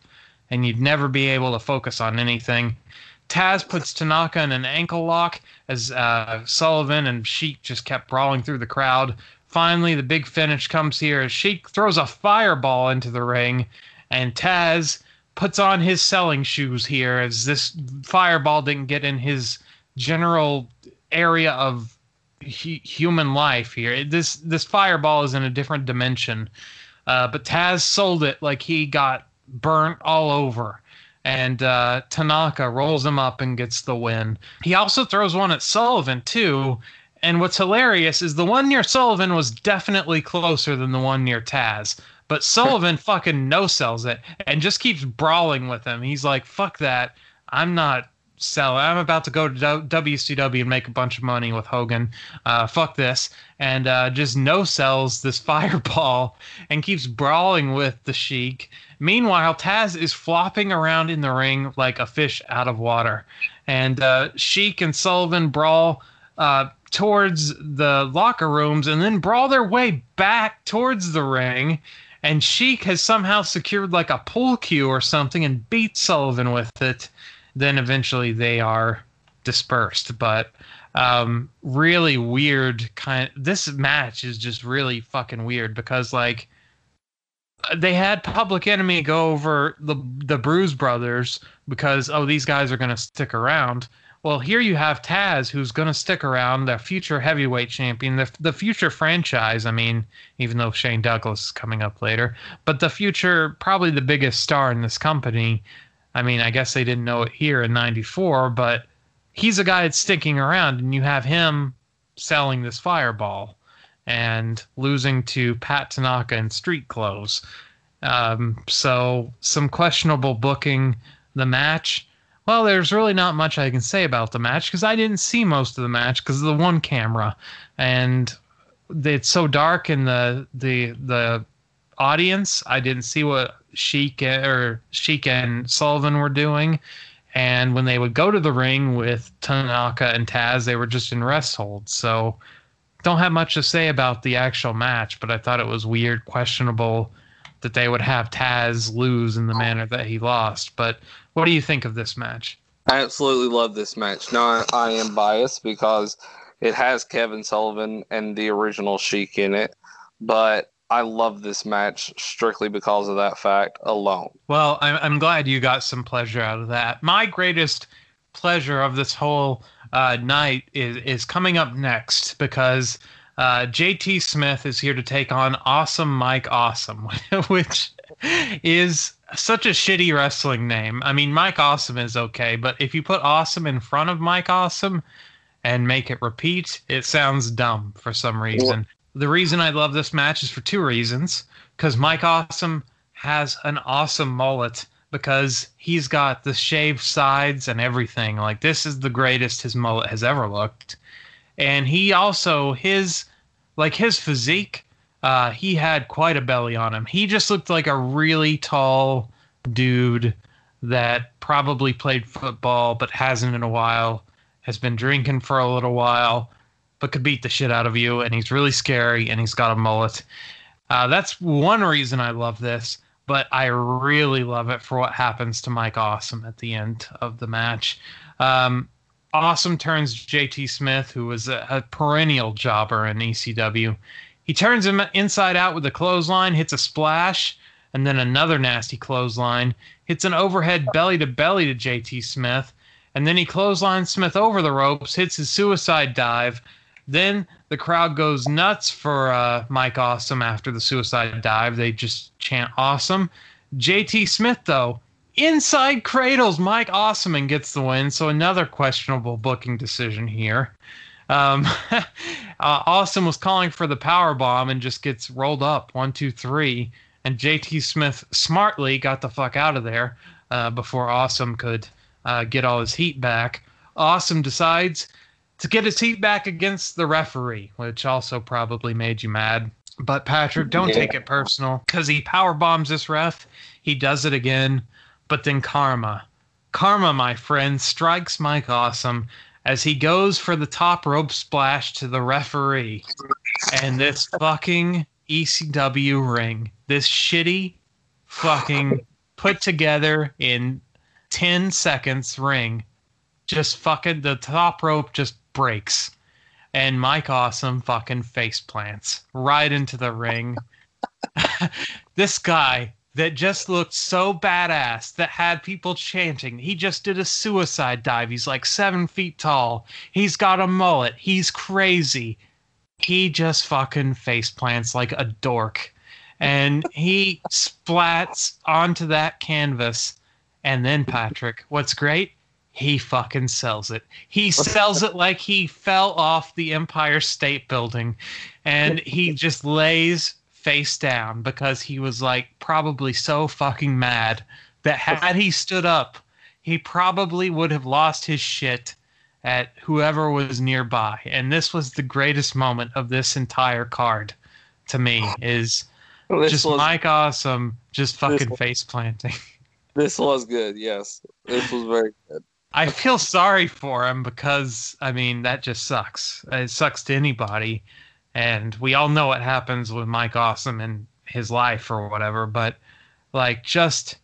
and you'd never be able to focus on anything. Taz puts Tanaka in an ankle lock as uh, Sullivan and Sheik just kept brawling through the crowd. Finally, the big finish comes here as Sheik throws a fireball into the ring, and Taz puts on his selling shoes here as this fireball didn't get in his general area of hu- human life here. This this fireball is in a different dimension. Uh, but Taz sold it like he got burnt all over. And uh, Tanaka rolls him up and gets the win. He also throws one at Sullivan, too. And what's hilarious is the one near Sullivan was definitely closer than the one near Taz. But Sullivan fucking no sells it and just keeps brawling with him. He's like, fuck that. I'm not sell. I'm about to go to WCW and make a bunch of money with Hogan. Uh, fuck this. And uh, just no sells this fireball and keeps brawling with the Sheik. Meanwhile, Taz is flopping around in the ring like a fish out of water. And uh, Sheik and Sullivan brawl uh, towards the locker rooms and then brawl their way back towards the ring. And Sheik has somehow secured like a pull cue or something and beats Sullivan with it then eventually they are dispersed. But um, really weird kind. This match is just really fucking weird because like they had Public Enemy go over the the Bruise Brothers because oh these guys are gonna stick around. Well, here you have Taz, who's going to stick around, the future heavyweight champion, the, the future franchise. I mean, even though Shane Douglas is coming up later, but the future, probably the biggest star in this company. I mean, I guess they didn't know it here in 94, but he's a guy that's sticking around, and you have him selling this fireball and losing to Pat Tanaka in street clothes. Um, so, some questionable booking. The match, well, there's really not much I can say about the match because I didn't see most of the match because of the one camera, and it's so dark in the the the audience. I didn't see what Sheik or Sheik and Sullivan were doing. And when they would go to the ring with Tanaka and Taz, they were just in rest holds. So don't have much to say about the actual match, but I thought it was weird, questionable that they would have Taz lose in the manner that he lost. But what do you think of this match? I absolutely love this match. Now I am biased because it has Kevin Sullivan and the original Sheik in it, but I love this match strictly because of that fact alone. Well, I'm, I'm glad you got some pleasure out of that. My greatest pleasure of this whole uh, night is, is coming up next because uh, JT Smith is here to take on Awesome Mike Awesome, which is such a shitty wrestling name. I mean, Mike Awesome is okay, but if you put Awesome in front of Mike Awesome and make it repeat, it sounds dumb for some reason. The reason I love this match is for two reasons. Because Mike Awesome has an awesome mullet because he's got the shaved sides and everything. Like this is the greatest his mullet has ever looked. And he also his like his physique, uh, he had quite a belly on him. He just looked like a really tall dude that probably played football but hasn't in a while, has been drinking for a little while, but could beat the shit out of you. And he's really scary and he's got a mullet. Uh, that's one reason I love this, but I really love it for what happens to Mike Awesome at the end of the match. Um, awesome turns JT Smith, who was a, a, perennial jobber in ECW. He turns him inside out with a clothesline, hits a splash, and then another nasty clothesline, hits an overhead belly to belly to JT Smith, and then he clotheslines Smith over the ropes, hits his suicide dive, then the crowd goes nuts for uh, Mike Awesome after the suicide dive. They just chant awesome. JT Smith, though, inside cradles Mike Awesome and gets the win. So another questionable booking decision here. Um, uh, awesome was calling for the power bomb and just gets rolled up one, two, three. And JT Smith smartly got the fuck out of there uh, before Awesome could uh, get all his heat back. Awesome decides to get his heat back against the referee, which also probably made you mad. But Patrick, don't yeah. take it personal because he power bombs this ref. He does it again, but then karma, karma, my friend, strikes Mike Awesome as he goes for the top rope splash to the referee, and this fucking ECW ring, this shitty, fucking put together in ten seconds ring, just fucking the top rope just breaks, and Mike Awesome fucking face plants right into the ring. this guy, that just looked so badass that had people chanting. He just did a suicide dive. He's like seven feet tall. He's got a mullet. He's crazy. He just fucking face plants like a dork. And he splats onto that canvas. And then, Patrick, what's great? He fucking sells it. He sells it like he fell off the Empire State Building. And he just lays face down because he was like probably so fucking mad that had he stood up, he probably would have lost his shit at whoever was nearby. And this was the greatest moment of this entire card to me is this just was, Mike Awesome just fucking face planting. This was good, yes. This was very good. I feel sorry for him because I mean that just sucks. It sucks to anybody and we all know what happens with Mike Awesome and his life or whatever. But like, just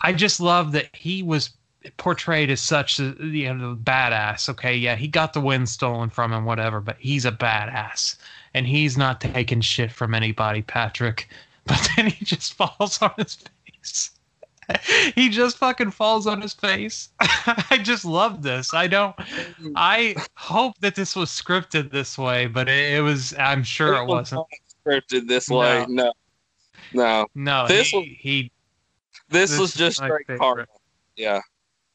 I just love that he was portrayed as such a you know badass. Okay, yeah, he got the win stolen from him, whatever, but he's a badass, and he's not taking shit from anybody, Patrick. But then he just falls on his face. he just fucking falls on his face. I just love this. I don't. I hope that this was scripted this way, but it, it was. I'm sure it, it was not scripted this way. No, no, no. This he, was he. This, this was just straight karma. Yeah.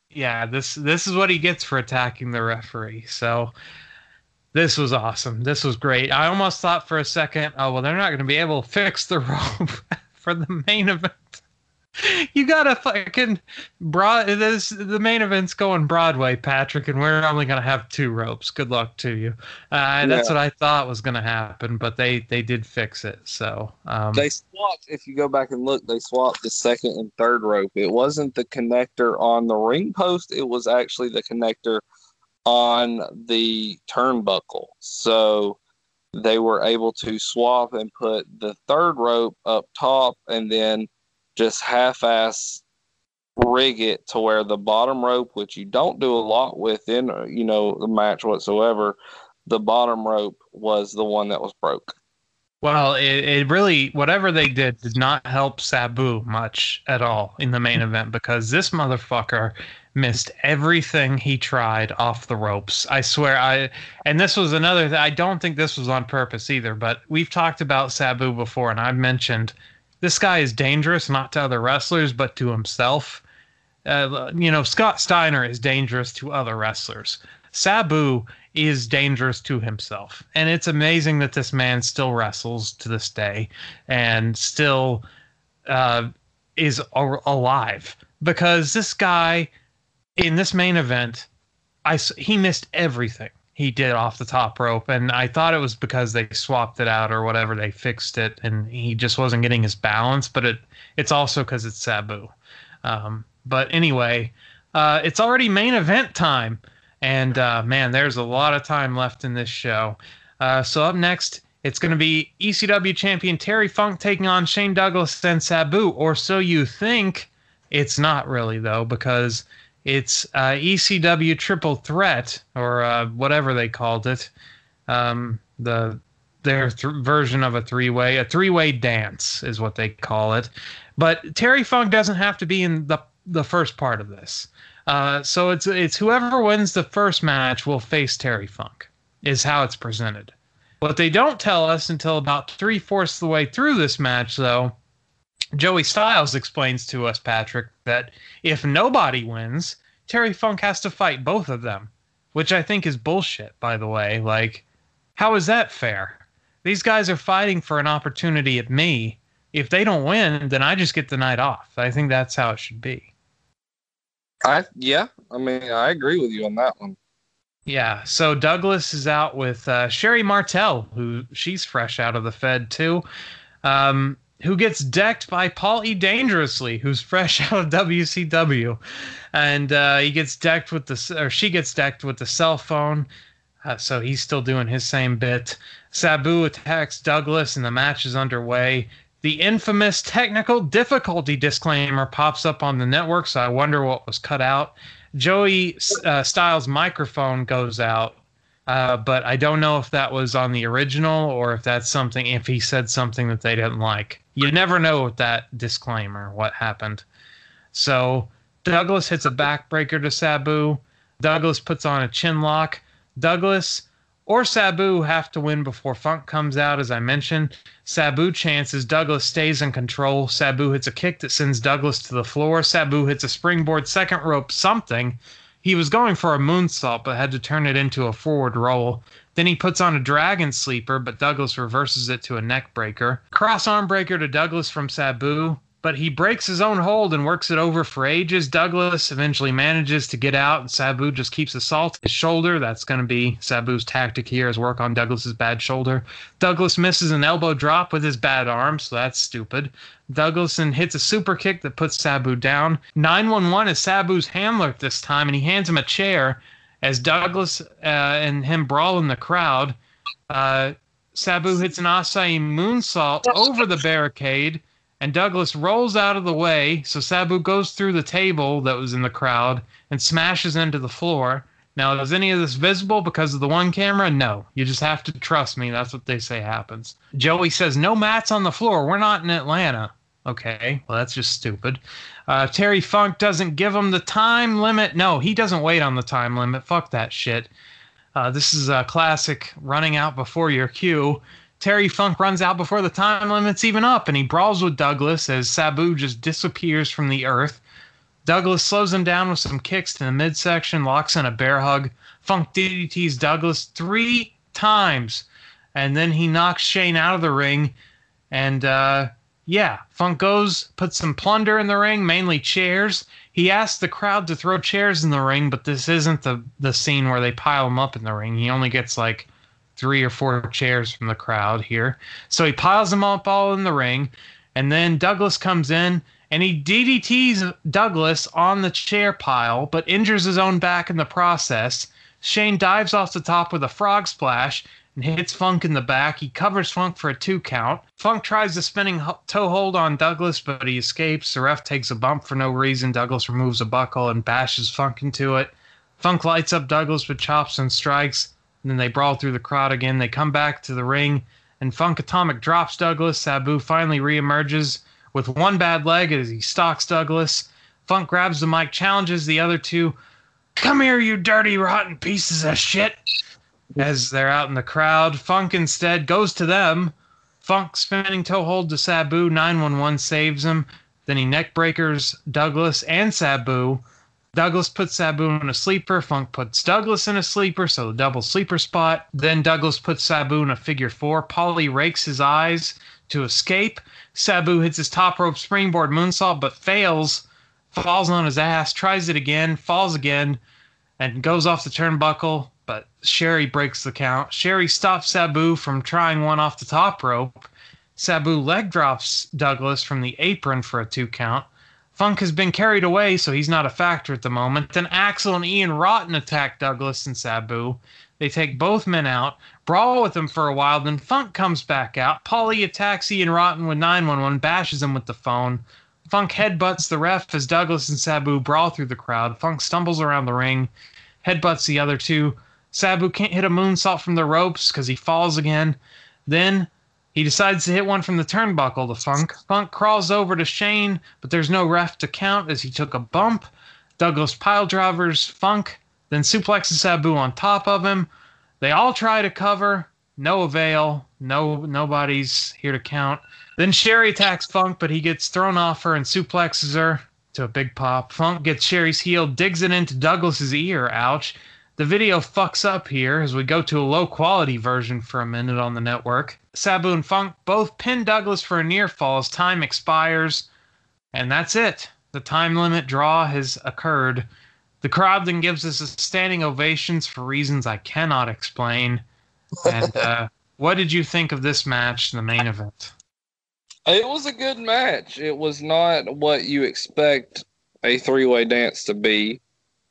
Yeah. This this is what he gets for attacking the referee. So. This was awesome. This was great. I almost thought for a second, oh well, they're not going to be able to fix the rope for the main event you gotta fucking broad this the main event's going broadway patrick and we're only gonna have two ropes. Good luck to you. Uh, that's what i thought was gonna happen but they they did fix it so um, they swapped if you go back and look they swapped the second and third rope. It wasn't the connector on the ring post it was actually the connector on the turnbuckle. So they were able to swap and put the third rope up top and then just half-ass rig it to where the bottom rope, which you don't do a lot with in uh, you know the match whatsoever, the bottom rope was the one that was broke. Well, it, it really whatever they did did not help Sabu much at all in the main event because this motherfucker missed everything he tried off the ropes. I swear I and this was another th- I don't think this was on purpose either, but we've talked about Sabu before and I've mentioned this guy is dangerous not to other wrestlers but to himself. Uh, you know, Scott Steiner is dangerous to other wrestlers. Sabu is dangerous to himself. And it's amazing that this man still wrestles to this day and still uh, is a- alive because this guy in this main event, I, he missed everything he did off the top rope. And i thought it was because they swapped it out or whatever they fixed it and he just wasn't getting his balance but it it's also because it's sabu. Um, but anyway uh, it's already main event time. And uh, man there's a lot of time left in this show. Uh, so up next it's going to be ecw champion terry funk taking on shane douglas and sabu. Or so you think. It's not really though because it's uh, ECW Triple Threat or uh, whatever they called it. Um, the their th- version of a three way, a three way dance is what they call it. But Terry Funk doesn't have to be in the the first part of this. Uh, so it's it's whoever wins the first match will face Terry Funk is how it's presented. What they don't tell us until about three fourths of the way through this match, though, Joey Styles explains to us, Patrick, that if nobody wins, Terry Funk has to fight both of them, which I think is bullshit, by the way. Like, how is that fair? These guys are fighting for an opportunity at me. If they don't win, then I just get the night off. I think that's how it should be. I yeah, I mean I agree with you on that one. Yeah, so Douglas is out with uh, Sherri Martel, who she's fresh out of the Fed too. Um, who gets decked by Paul E. Dangerously, who's fresh out of WCW, and uh, he gets decked with the or she gets decked with the cell phone. Uh, so he's still doing his same bit. Sabu attacks Douglas, and the match is underway. The infamous technical difficulty disclaimer pops up on the network, so I wonder what was cut out. Joey uh, Styles' microphone goes out, Uh, but I don't know if that was on the original or if that's something, if he said something that they didn't like. You never know with that disclaimer what happened. So Douglas hits a backbreaker to Sabu. Douglas puts on a chin lock. Douglas or Sabu have to win before Funk comes out, as I mentioned. Sabu chances Douglas stays in control. Sabu hits a kick that sends Douglas to the floor. Sabu hits a springboard second rope something. He was going for a moonsault, but had to turn it into a forward roll. Then he puts on a dragon sleeper, but Douglas reverses it to a neck breaker. Cross arm breaker to Douglas from Sabu but he breaks his own hold and works it over for ages. Douglas eventually manages to get out, and Sabu just keeps assaulting his shoulder. That's going to be Sabu's tactic here is work on Douglas's bad shoulder. Douglas misses an elbow drop with his bad arm, so that's stupid. Douglason hits a super kick that puts Sabu down. 911 is Sabu's handler this time, and he hands him a chair as Douglas uh, and him brawl in the crowd. Uh, Sabu hits an Asai moonsault over the barricade and Douglas rolls out of the way, so Sabu goes through the table that was in the crowd and smashes into the floor. Now, is any of this visible because of the one camera? No. You just have to trust me. That's what they say happens. Joey says, No mats on the floor. We're not in Atlanta. Okay, well, that's just stupid. Uh, Terry Funk doesn't give him the time limit. No, he doesn't wait on the time limit. Fuck that shit. Uh, this is a classic running out before your cue. Terry Funk runs out before the time limit's even up, and he brawls with Douglas as Sabu just disappears from the earth. Douglas slows him down with some kicks to the midsection, locks in a bear hug. Funk DDTs Douglas three times, and then he knocks Shane out of the ring. And uh, yeah, Funk goes, puts some plunder in the ring, mainly chairs. He asks the crowd to throw chairs in the ring, but this isn't the the scene where they pile them up in the ring. He only gets like three or four chairs from the crowd here. So he piles them up all in the ring, and then Douglas comes in and he DDTs Douglas on the chair pile, but injures his own back in the process. Shane dives off the top with a frog splash and hits Funk in the back. He covers Funk for a two count. Funk tries the spinning toe hold on Douglas, but he escapes. The ref takes a bump for no reason. Douglas removes a buckle and bashes Funk into it. Funk lights up Douglas with chops and strikes. And then they brawl through the crowd again. They come back to the ring, and Funk Atomic drops Douglas. Sabu finally reemerges with one bad leg as he stalks Douglas. Funk grabs the mic, challenges the other two. Come here, you dirty, rotten pieces of shit. As they're out in the crowd, Funk instead goes to them. Funk spinning toe hold to Sabu. 911 saves him. Then he neck breakers Douglas and Sabu. Douglas puts Sabu in a sleeper. Funk puts Douglas in a sleeper, so the double sleeper spot. Then Douglas puts Sabu in a figure four. Paulie rakes his eyes to escape. Sabu hits his top rope springboard moonsault, but fails, falls on his ass, tries it again, falls again, and goes off the turnbuckle. But Sherri breaks the count. Sherri stops Sabu from trying one off the top rope. Sabu leg drops Douglas from the apron for a two count. Funk has been carried away, so he's not a factor at the moment. Then Axl and Ian Rotten attack Douglas and Sabu. They take both men out, brawl with them for a while, then Funk comes back out. Paulie attacks Ian Rotten with 911, bashes him with the phone. Funk headbutts the ref as Douglas and Sabu brawl through the crowd. Funk stumbles around the ring, headbutts the other two. Sabu can't hit a moonsault from the ropes because he falls again. Then he decides to hit one from the turnbuckle to Funk. Funk crawls over to Shane, but there's no ref to count as he took a bump. Douglas pile drivers Funk, then suplexes Sabu on top of him. They all try to cover, no avail. No, nobody's here to count. Then Sherri attacks Funk, but he gets thrown off her and suplexes her to a big pop. Funk gets Sherri's heel, digs it into Douglas's ear. Ouch. The video fucks up here as we go to a low quality version for a minute on the network. Sabu and Funk both pin Douglas for a near fall as time expires, and that's it. The time limit draw has occurred. The crowd then gives us a standing ovations for reasons I cannot explain. And uh, what did you think of this match, the main event? It was a good match. It was not what you expect a three way dance to be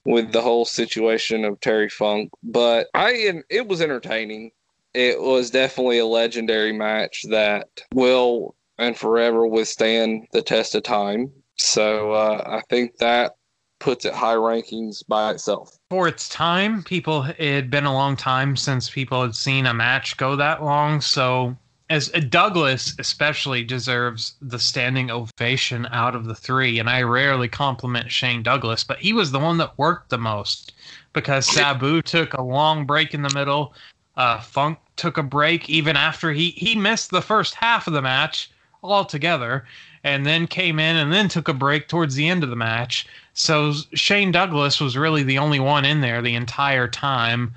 with the whole situation of Terry Funk, but I it was entertaining. It was definitely a legendary match that will and forever withstand the test of time. So uh, I think that puts it high rankings by itself. For its time, people it had been a long time since people had seen a match go that long. So as uh, Douglas especially deserves the standing ovation out of the three, and I rarely compliment Shane Douglas, but he was the one that worked the most because Sabu took a long break in the middle. Uh, Funk took a break even after he he missed the first half of the match altogether, and then came in and then took a break towards the end of the match. So Shane Douglas was really the only one in there the entire time.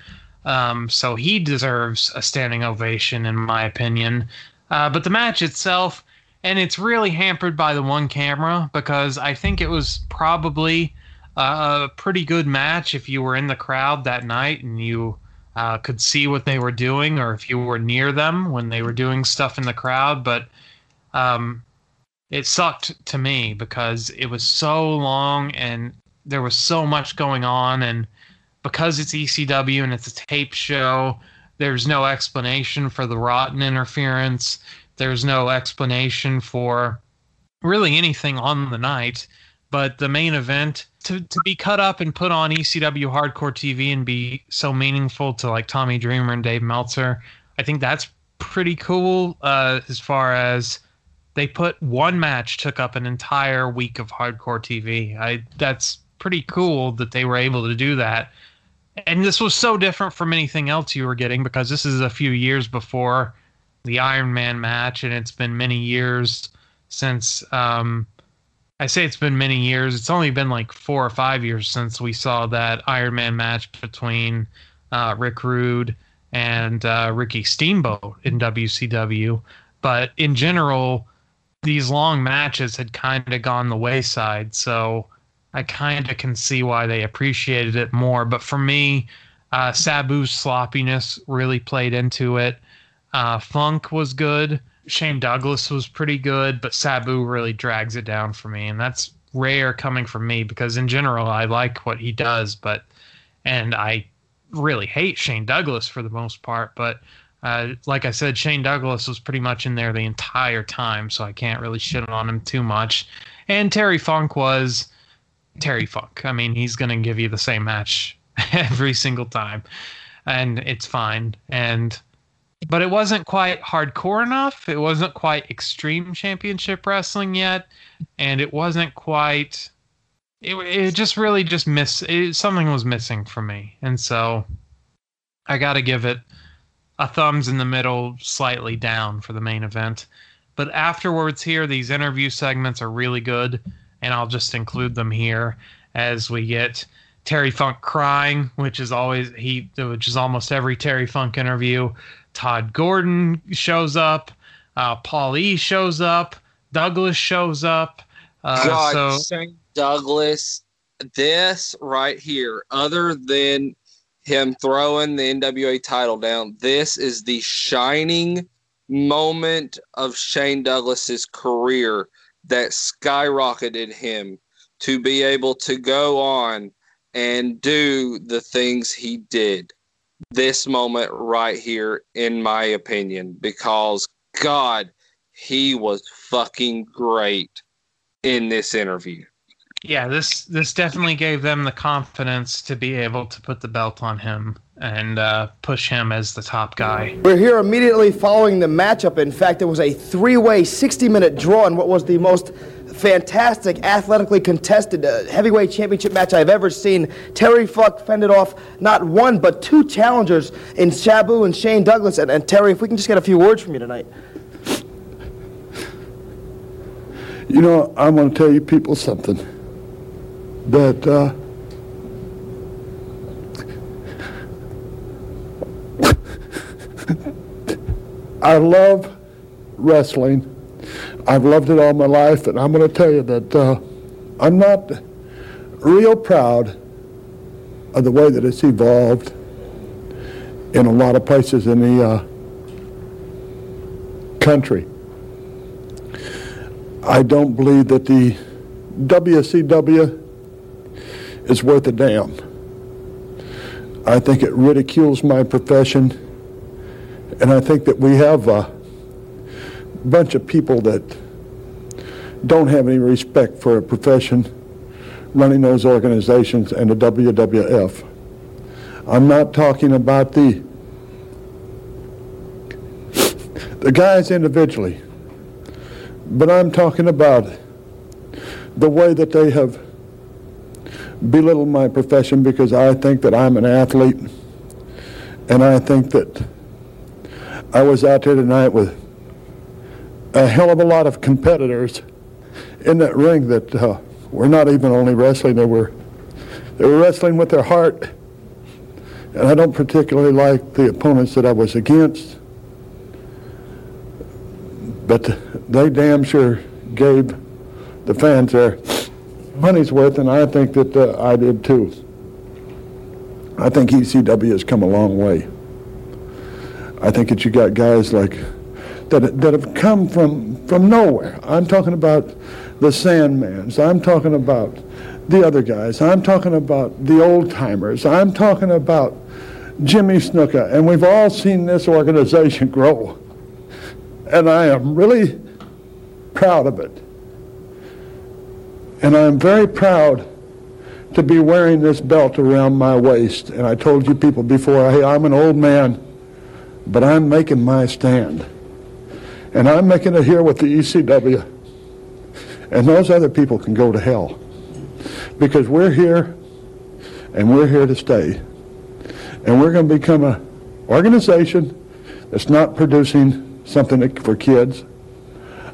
Um, so he deserves a standing ovation, in my opinion. Uh, but the match itself, and it's really hampered by the one camera because I think it was probably a pretty good match if you were in the crowd that night and you uh, could see what they were doing, or if you were near them when they were doing stuff in the crowd. But um, it sucked to me because it was so long and there was so much going on and because it's ECW and it's a tape show, there's no explanation for the rotten interference. There's no explanation for really anything on the night. But the main event to, to be cut up and put on ECW Hardcore TV and be so meaningful to like Tommy Dreamer and Dave Meltzer, I think that's pretty cool. Uh, as far as they put one match took up an entire week of Hardcore TV. I that's pretty cool that they were able to do that and this was so different from anything else you were getting because this is a few years before the Iron Man match, and it's been many years since. Um, I say it's been many years. It's only been like four or five years since we saw that Iron Man match between uh, Rick Rude and uh, Ricky Steamboat in WCW. But in general, these long matches had kind of gone the wayside. So I kind of can see why they appreciated it more. But for me, uh, Sabu's sloppiness really played into it. Uh, Funk was good. Shane Douglas was pretty good, but Sabu really drags it down for me, and that's rare coming from me because in general I like what he does, but and I really hate Shane Douglas for the most part. But uh, like I said, Shane Douglas was pretty much in there the entire time, so I can't really shit on him too much. And Terry Funk was Terry Funk. I mean, he's going to give you the same match every single time, and it's fine. And but it wasn't quite hardcore enough. It wasn't quite extreme championship wrestling yet, and it wasn't quite. It, it just really just miss it, something was missing for me, and so I got to give it a thumbs in the middle, slightly down for the main event. But afterwards, here these interview segments are really good and I'll just include them here as we get Terry Funk crying, which is always he, which is almost every Terry Funk interview. Todd Gordon shows up. Uh, Paul E shows up. Douglas shows up. Uh, God, so, Douglas, this right here, other than him throwing the NWA title down, this is the shining moment of Shane Douglas's career that skyrocketed him to be able to go on and do the things he did this moment right here in my opinion because god he was fucking great in this interview. Yeah this this definitely gave them the confidence to be able to put the belt on him and uh, push him as the top guy. We're here immediately following the matchup. In fact, it was a three way, 60 minute draw in what was the most fantastic, athletically contested uh, heavyweight championship match I've ever seen. Terry Funk fended off not one, but two challengers in Sabu and Shane Douglas. And, and Terry, if we can just get a few words from you tonight. You know, I want to tell you people something that. Uh, I love wrestling. I've loved it all my life, and I'm going to tell you that uh, I'm not real proud of the way that it's evolved in a lot of places in the uh, country. I don't believe that the WCW is worth a damn. I think it ridicules my profession and I think that we have a bunch of people that don't have any respect for a profession running those organizations and the WWF. I'm not talking about the the guys individually, but I'm talking about the way that they have belittled my profession because I think that I'm an athlete and I think that I was out there tonight with a hell of a lot of competitors in that ring that uh, were not even only wrestling, they were, they were wrestling with their heart. And I don't particularly like the opponents that I was against, but they damn sure gave the fans their money's worth, and I think that uh, I did too. I think ECW has come a long way. I think that you got guys like that that have come from from nowhere. I'm talking about the Sandmans. I'm talking about the other guys. I'm talking about the old timers. I'm talking about Jimmy Snuka, and we've all seen this organization grow. And I am really proud of it. And I'm very proud to be wearing this belt around my waist. And I told you people before, hey, I'm an old man, but I'm making my stand. And I'm making it here with the ECW. And those other people can go to hell. Because we're here, and we're here to stay. And we're going to become an organization that's not producing something for kids.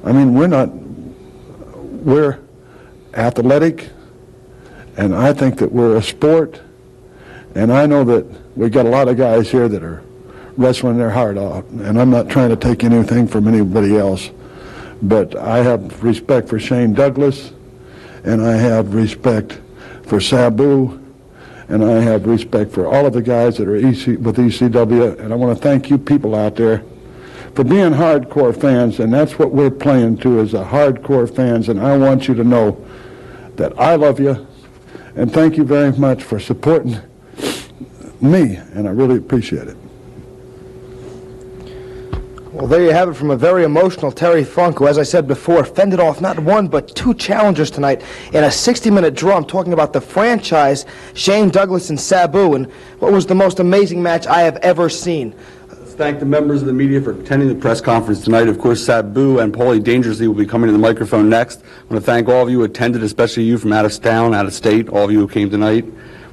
I mean, we're not, we're athletic, and I think that we're a sport. And I know that we've got a lot of guys here that are wrestling their heart out. And I'm not trying to take anything from anybody else. But I have respect for Shane Douglas, and I have respect for Sabu, and I have respect for all of the guys that are EC, with ECW. And I want to thank you people out there for being hardcore fans, and that's what we're playing to as a hardcore fans. And I want you to know that I love you, and thank you very much for supporting me, and I really appreciate it. Well, there you have it from a very emotional Terry Funk, who, as I said before, fended off not one but two challengers tonight in a 60-minute draw. I'm talking about the franchise, Shane Douglas and Sabu, and what was the most amazing match I have ever seen. Let's thank the members of the media for attending the press conference tonight. Of course, Sabu and Paulie Dangerously will be coming to the microphone next. I want to thank all of you who attended, especially you from out of town, out of state, all of you who came tonight.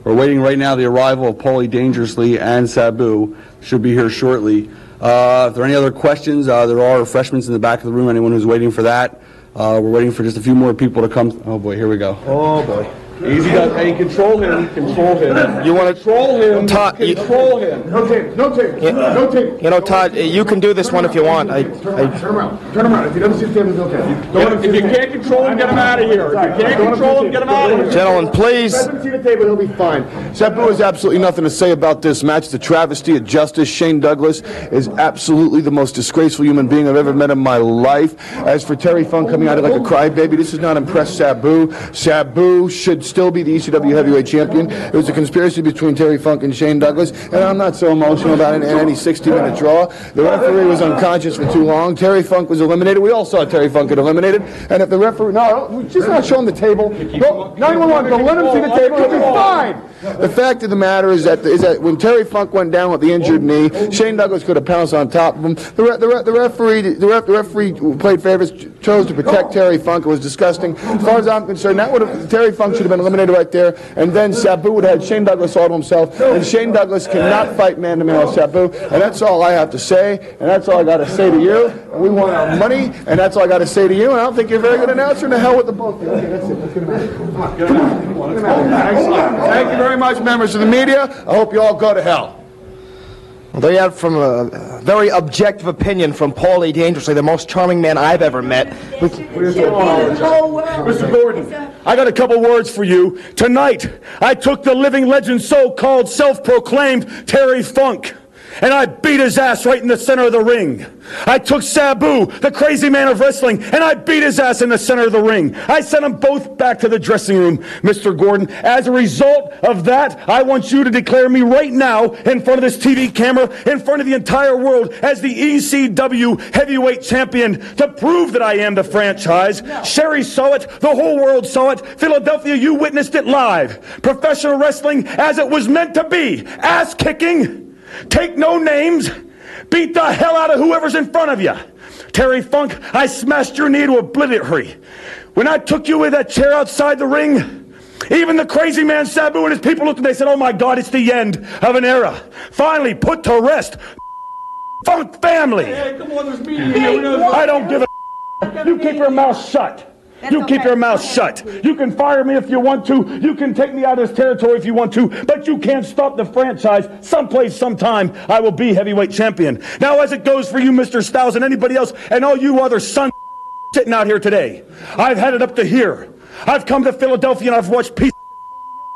We're waiting right now the arrival of Paulie Dangerously and Sabu. Should be here shortly. Uh, if there are any other questions, uh, there are refreshments in the back of the room. Anyone who's waiting for that. Uh, we're waiting for just a few more people to come. Oh boy, here we go. Oh, boy. Easy guys. Hey, control him. Control him. You wanna- control him? Todd, you- control him. No tape, no tape, no tape. You know, Todd, you can do this one if you want. I, I, Turn around, turn around. If you don't see the tape, it's okay. Don't- if you can't control him, get him out of here. If you can't control him, get him out of here. gentlemen, please. Doesn't see the tape, he'll be fine. Sabu has absolutely nothing to say about this match. It's a travesty of justice. Shane Douglas is absolutely the most disgraceful human being I've ever met in my life. As for Terry Funk coming out like a crybaby, this has not impressed Sabu. Sabu should still be the ECW heavyweight champion. It was a conspiracy between Terry Funk and Shane Douglas, and I'm not so emotional about it in any 60-minute draw. The referee was unconscious for too long. Terry Funk was eliminated. We all saw Terry Funk get eliminated. And if the referee, no, just not showing the table. Go, 911, go let him see the table. He'll be fine. The fact of the matter is that is that when Terry Funk went down with the injured knee, Shane Douglas could have pounced on top of him. The, re- the, re- the referee the, the referee played favorites chose to protect Terry Funk. It was disgusting. As far as I'm concerned, that would have Terry Funk should have been eliminated right there, and then Sabu would have had Shane Douglas all to himself. And Shane Douglas cannot fight man to man with Sabu, and that's all I have to say. And that's all I got to say to you. And we want our money, and that's all I got to say to you. And I don't think you're a very good announcer. And the hell with the both. Okay, that's it. Let's get him out. Come on, come on. Excellent. Thank you very much, members of the media. I hope you all go to hell. Well, there you have from a very objective opinion from Paulie Dangerously, the most charming man I've ever met. Mr. Gordon, I got a couple words for you. Tonight, I took the living legend, so called self proclaimed Terry Funk, and I beat his ass right in the center of the ring. I took Sabu, the crazy man of wrestling, and I beat his ass in the center of the ring. I sent them both back to the dressing room, Mr. Gordon. As a result of that, I want you to declare me right now in front of this TV camera, in front of the entire world, as the ECW heavyweight champion to prove that I am the franchise. Sherri saw it. The whole world saw it. Philadelphia, you witnessed it live. Professional wrestling as it was meant to be. Ass kicking. Take no names. Beat the hell out of whoever's in front of you. Terry Funk, I smashed your knee to obliterate. When I took you with that chair outside the ring, even the crazy man Sabu and his people looked and they said, Oh my God, it's the end of an era. Finally put to rest. Funk family. Hey, come on, there's media here. I don't give a. You keep your mouth shut. You keep your mouth shut. You can fire me if you want to. You can take me out of this territory if you want to. But you can't stop the franchise. Someplace, sometime, I will be heavyweight champion. Now, as it goes for you, Mr. Styles, and anybody else, and all you other sons sitting out here today, I've had it up to here. I've come to Philadelphia and I've watched people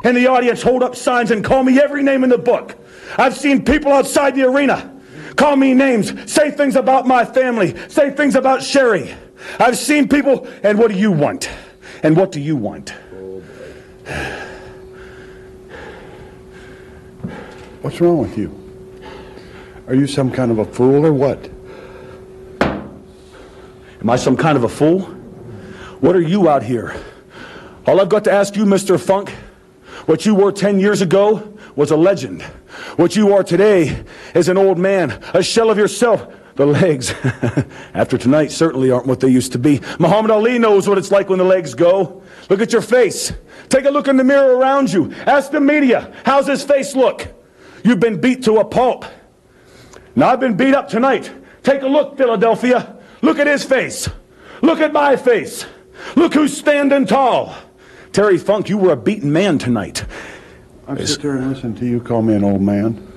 in the audience hold up signs and call me every name in the book. I've seen people outside the arena call me names, say things about my family, say things about Sherri. I've seen people, and what do you want? And what do you want? What's wrong with you? Are you some kind of a fool or what? Am I some kind of a fool? What are you out here? All I've got to ask you, Mr. Funk, what you were 10 years ago was a legend. What you are today is an old man, a shell of yourself. The legs, after tonight, certainly aren't what they used to be. Muhammad Ali knows what it's like when the legs go. Look at your face. Take a look in the mirror around you. Ask the media, how's his face look? You've been beat to a pulp. Now I've been beat up tonight. Take a look, Philadelphia. Look at his face. Look at my face. Look who's standing tall. Terry Funk, you were a beaten man tonight. I've sit there and listen to you call me an old man.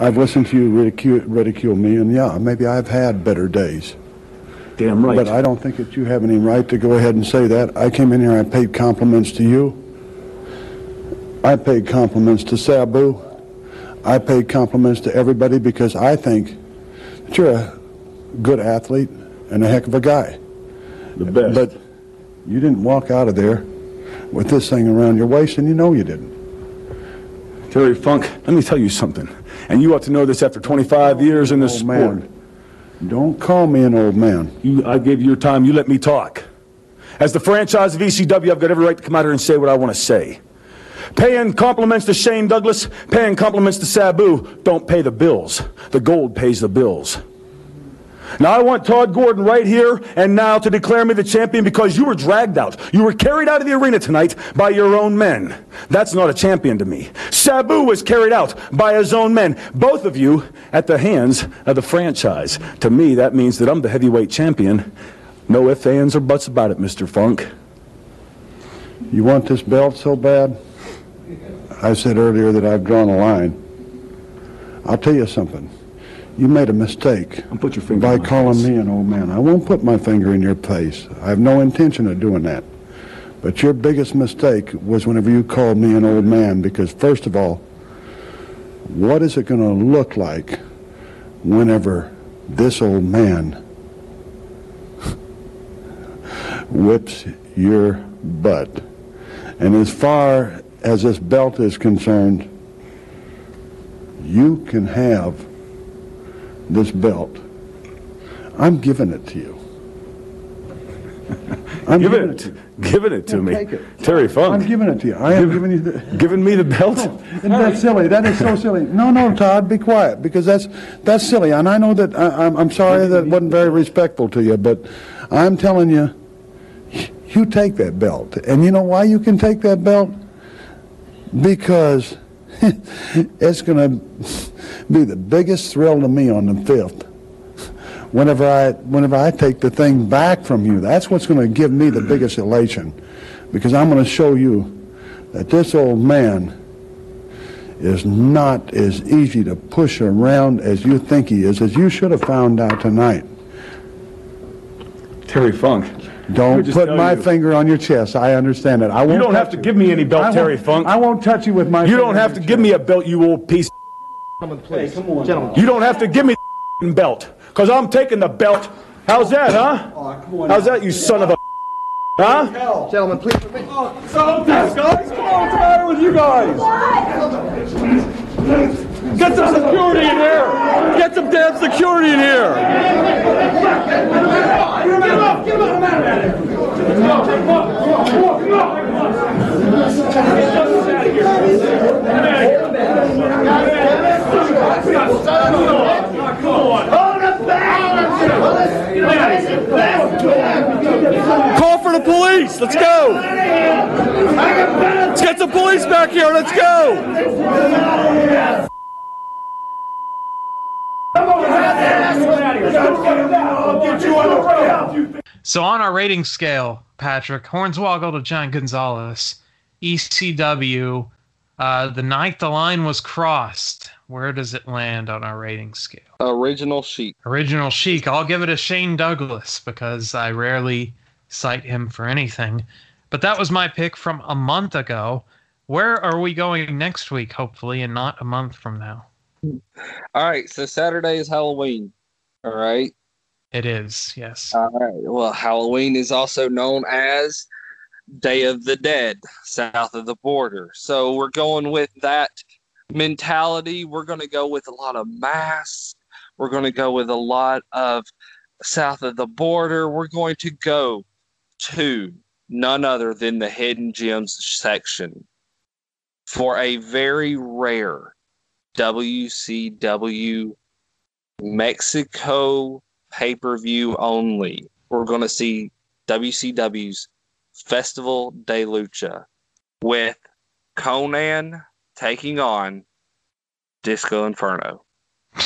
I've listened to you ridicule, ridicule me, and yeah, maybe I've had better days. Damn right. But I don't think that you have any right to go ahead and say that. I came in here, I paid compliments to you. I paid compliments to Sabu. I paid compliments to everybody because I think that you're a good athlete and a heck of a guy. the best. But you didn't walk out of there with this thing around your waist, and you know you didn't. Terry Funk, let me tell you something. And you ought to know this after 25 years in this Old sport. man. Don't call me an old man. You, I gave you your time. You let me talk. As the franchise of ECW, I've got every right to come out here and say what I want to say. Paying compliments to Shane Douglas, paying compliments to Sabu, don't pay the bills. The gold pays the bills. Now I want Todd Gordon right here and now to declare me the champion because you were dragged out. You were carried out of the arena tonight by your own men. That's not a champion to me. Sabu was carried out by his own men. Both of you at the hands of the franchise. To me, that means that I'm the heavyweight champion. No ifs, ands, or buts about it, Mr. Funk. You want this belt so bad? I said earlier that I've drawn a line. I'll tell you something. You made a mistake Don't put your finger by calling face. me an old man. I won't put my finger in your face. I have no intention of doing that. But your biggest mistake was whenever you called me an old man because, first of all, what is it going to look like whenever this old man whips your butt? And as far as this belt is concerned, you can have this belt. I'm giving it to you. I'm Giving giving it, to, giving it to Yeah, me. it. Terry Funk. I'm giving it to you. I am giving you the. Giving me the belt? Isn't that silly? That is so silly. No, no, Todd, be quiet because that's that's silly. And I know that I, I'm, I'm sorry that wasn't very respectful to you, but I'm telling you, you take that belt. And you know why you can take that belt? Because it's going to be the biggest thrill to me on the fifth. Whenever I whenever I take the thing back from you, that's what's going to give me the biggest elation, because I'm going to show you that this old man is not as easy to push around as you think he is, as you should have found out tonight. Terry Funk. Don't put my you. finger on your chest. I understand it. I won't. You don't have to you. give me any belt, Terry Funk. I won't touch you with my. You don't on have to give me a belt, you old piece. Gentlemen, please. Gentlemen. You don't have to give me the belt, because I'm taking the belt. How's that, huh? How's that, you son of a Huh? Gentlemen, please. Oh, so, guys, come on, what's the matter with you guys? Get some security in here! Get some damn security in here! Call for the police! Let's go! Let's get some police back here! Let's go! So on our rating scale, Patrick Hornswoggle to John Gonzalez, ECW, uh, the night the line was crossed. Where does it land on our rating scale? Original sheet. Original Sheik. I'll give it a Shane Douglas because I rarely cite him for anything. But that was my pick from a month ago. Where are we going next week, hopefully, and not a month from now? All right, so Saturday is Halloween. All right. It is, yes. All right. Well, Halloween is also known as Day of the Dead, south of the border. So we're going with that mentality. We're going to go with a lot of masks. We're going to go with a lot of south of the border. We're going to go to none other than the hidden gems section for a very rare WCW Mexico pay per view only. We're going to see WCW's Festival de Lucha with Konnan taking on Disco Inferno.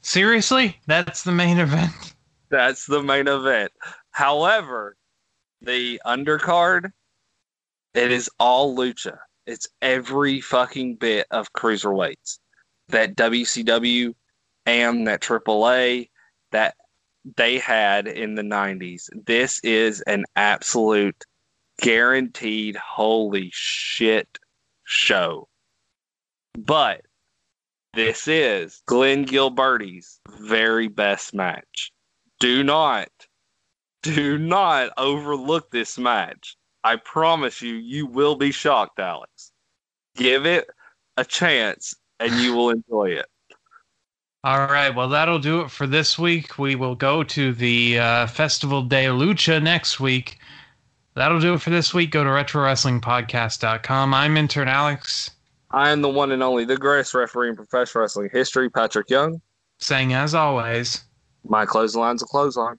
Seriously? That's the main event? That's the main event. However, the undercard, it is all lucha. It's every fucking bit of cruiserweights that WCW and that AAA that they had in the 90s. This is an absolute guaranteed holy shit show. But this is Glenn Gilberti's very best match. Do not, do not overlook this match. I promise you, you will be shocked, Alex. Give it a chance and you will enjoy it. All right, well, that'll do it for this week. We will go to the uh, Festival de Lucha next week. That'll do it for this week. Go to RetroWrestlingPodcast.com. I'm intern Alex, I am the one and only, the greatest referee in professional wrestling history, Patrick Young. saying as always, My clothesline's a clothesline.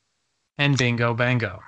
and bingo bango.